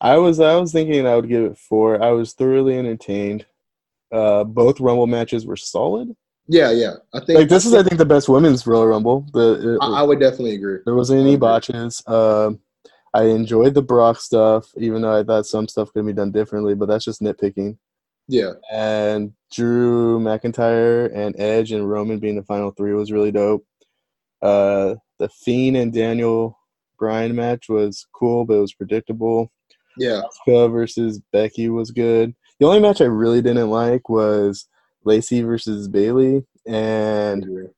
I was I was thinking I would give it four. I was thoroughly entertained. Uh, both Rumble matches were solid. Yeah, yeah. I think Like this is I think the best women's Royal Rumble. The it- I, I would definitely agree. there wasn't any botches. Um, I enjoyed the Brock stuff, even though I thought some stuff could be done differently. But that's just nitpicking. Yeah, And Drew McIntyre and Edge and Roman being the final three was really dope. Uh, the Fiend and Daniel Bryan match was cool, but it was predictable. yeah. Asuka versus Becky was good. The only match I really didn't like was Lacey versus Bayley, and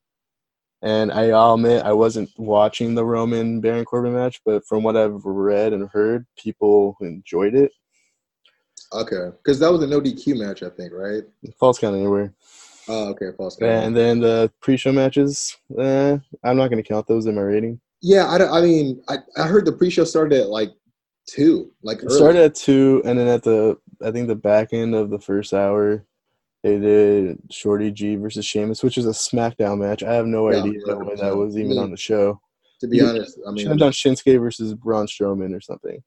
and I, I'll admit I wasn't watching the Roman Baron Corbin match, but from what I've read and heard, people enjoyed it. Okay, because that was a no DQ match, I think, right? Falls count anywhere. Oh, okay, false. count. And then the pre-show matches, eh, I'm not going to count those in my rating. Yeah, I, I mean, I, I heard the pre-show started at like two, like started at two, and then at the I think the back end of the first hour, they did Shorty G versus Sheamus, which is a SmackDown match. I have no Yeah, idea when that 100%. was even Me- on the show. to be you- honest. I mean, Should have done Shinsuke versus Braun Strowman or something.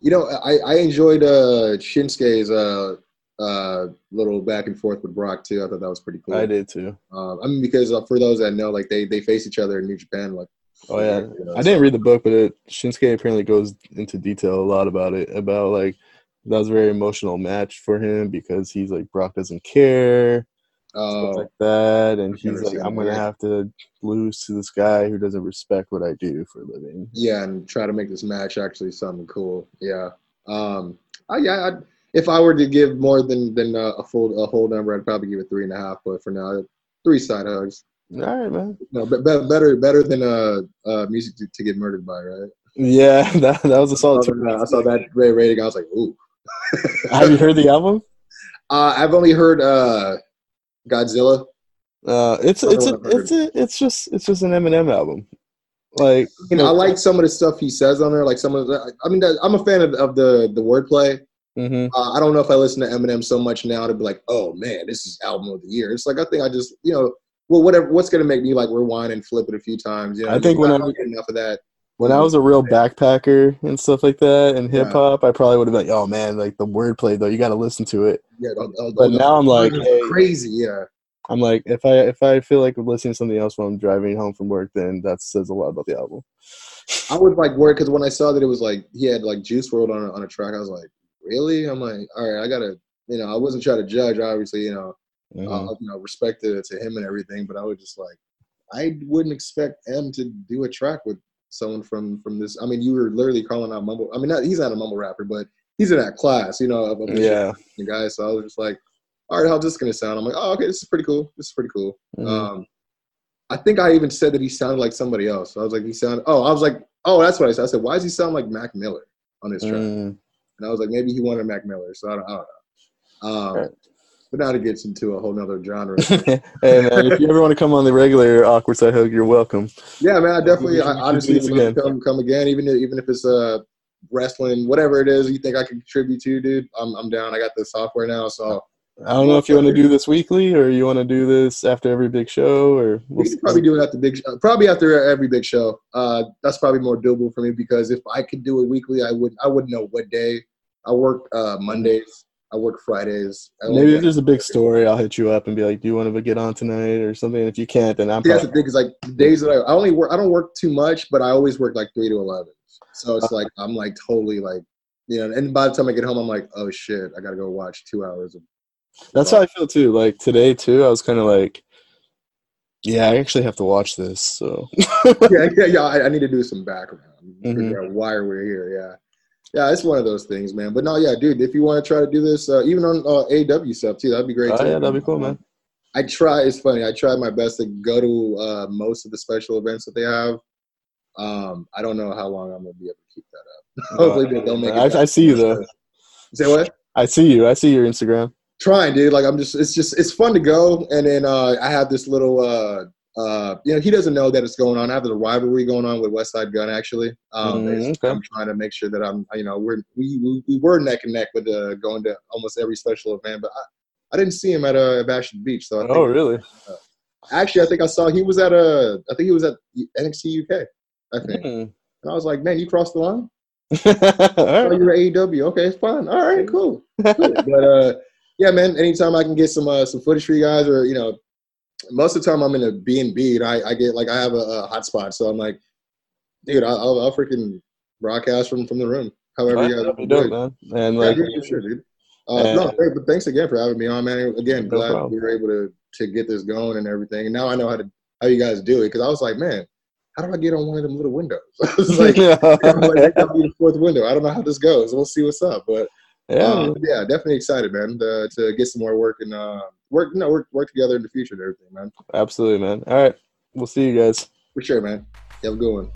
you know, I, I enjoyed uh, Shinsuke's uh, uh, little back and forth with Brock too. I thought that was pretty cool. I did too. Um, I mean, because uh, for those that know, like they they face each other in New Japan, like. Oh yeah, you know, I didn't read the book, but it, Shinsuke apparently goes into detail a lot about it. About like that was a very emotional match for him because he's like Brock doesn't care. Oh, stuff like that, and I he's like, I'm gonna that. have to lose to this guy who doesn't respect what I do for a living. yeah, and try to make this match actually something cool. Yeah. Um. I, yeah. I'd, if I were to give more than than uh, a full a whole number, I'd probably give it three and a half. But for now, three side hugs. All right, man. No, be, be- better better than uh, uh music to, to get murdered by, right? Yeah, that that was a solid. saw, two. that, I saw that great rating. I was like, ooh. Have you heard the album? Uh, I've only heard uh, Godzilla. Uh, it's it's a, it's a, it's just it's just an Eminem album. Like You know, I like some of the stuff he says on there. Like some of the, I mean, I'm a fan of, of the the wordplay. hmm Uh, I don't know if I listen to Eminem so much now to be like, oh man, this is album of the year. It's like I think I just, you know, well, whatever. What's gonna make me like rewind and flip it a few times? You know, I think when I I- enough of that. When I was a real backpacker and stuff like that and hip hop, I probably would have been like, oh man, like the wordplay though, you got to listen to it. Yeah, I'll- I'll- But I'll- now I'm like, hey, crazy. Yeah, I'm like, if I if I feel like listening to something else while I'm driving home from work, then that says a lot about the album. I was like worried because when I saw that it was like he had like Juice WRLD on a, on a track, I was like, really? I'm like, all right, I gotta, you know, I wasn't trying to judge, obviously, you know, Mhm. uh, you know, respect to, to him and everything, but I was just like, I wouldn't expect M to do a track with someone from from this. I mean, you were literally calling out mumble. I mean, not, he's not a mumble rapper, but he's in that class, you know, of, of yeah. the guy. So I was just like, all right, how's this gonna sound? I'm like, oh, okay, this is pretty cool. This is pretty cool. Mhm. Um, I think I even said that he sounded like somebody else. So I was like, he sounded. Oh, I was like, oh, that's what I said. I said, why does he sound like Mac Miller on this track? Mm. And I was like, maybe he wanted Mac Miller. So I don't, I don't know. Um. But now it gets into a whole nother genre. hey man, if you ever want to come on the regular awkward side hug, you're welcome. yeah, man, I definitely, I honestly would love again. to come, come again, even if, even if it's uh, wrestling, whatever it is you think I can contribute to, dude. I'm, I'm down. I got the software now, so I don't know if you want to do this weekly or you want to do this after every big show or we'll we probably do it after big, show. probably after every big show. Uh, that's probably more doable for me because if I could do it weekly, I would, I wouldn't know what day. I work uh, Mondays. I work Fridays. I Maybe if there's a big story, I'll hit you up and be like, "Do you want to get on tonight or something?" If you can't, then I'm See, that's the thing is like the days that I, I only work I don't work too much, but I always work like three to eleven. So it's like I'm like totally like you know, and by the time I get home, I'm like, oh shit, I gotta go watch two hours of That's how I feel too. Like today too, I was kind of like, "Yeah, I actually have to watch this." So yeah, yeah, yeah. I, I need to do some background, Mm-hmm. figure out why we're here. Yeah, it's one of those things, man. But no, yeah, dude, if you want to try to do this, uh, even on uh, AW stuff too, that'd be great. oh too. yeah, that'd be cool, man. I try. It's funny. I try my best to go to uh, most of the special events that they have. Um, I don't know how long I'm gonna be able to keep that up. Hopefully, they don't make it. I, I see you though. Say what? I see you. I see your Instagram. Trying, dude. Like I'm just. It's just. It's fun to go, and then uh, I have this little. Uh, uh, you know, he doesn't know that it's going on. I have the rivalry going on with Westside Gunn. Actually, um, Mm, okay. I'm trying to make sure that I'm. You know, we're we we, we were neck and neck with uh, going to almost every special event, but I, I didn't see him at uh, Bash at the Beach. So I think Oh really? Actually, I think I saw he was at a. I think he was at NXT UK. I think, Mm. and I was like, "Man, you crossed the line. Oh, right. you're AEW. Okay, it's fine. All right, cool. cool. but uh, yeah, man. Anytime I can get some uh, some footage for you guys, or you know, most of the time I'm in a B and B, and I, I get like I have a, a hotspot, so I'm like, dude, I'll, I'll, I'll freaking broadcast from from the room. However, you guys do it. man. And Yeah, like, for sure, dude. Uh, And- no, great, but thanks again for having me on, man. Again, glad we were able to to get this going and everything. And now I know how to how you guys do it because I was like, man, how do I get on one of them little windows? I was like, I'm like, that could be the fourth window. I don't know how this goes. We'll see what's up, but yeah, um, yeah, definitely excited, man, to, to get some more work and uh, work, you know, work work together in the future and everything, man. absolutely, man. All right, we'll see you guys. For sure, man. You have a good one.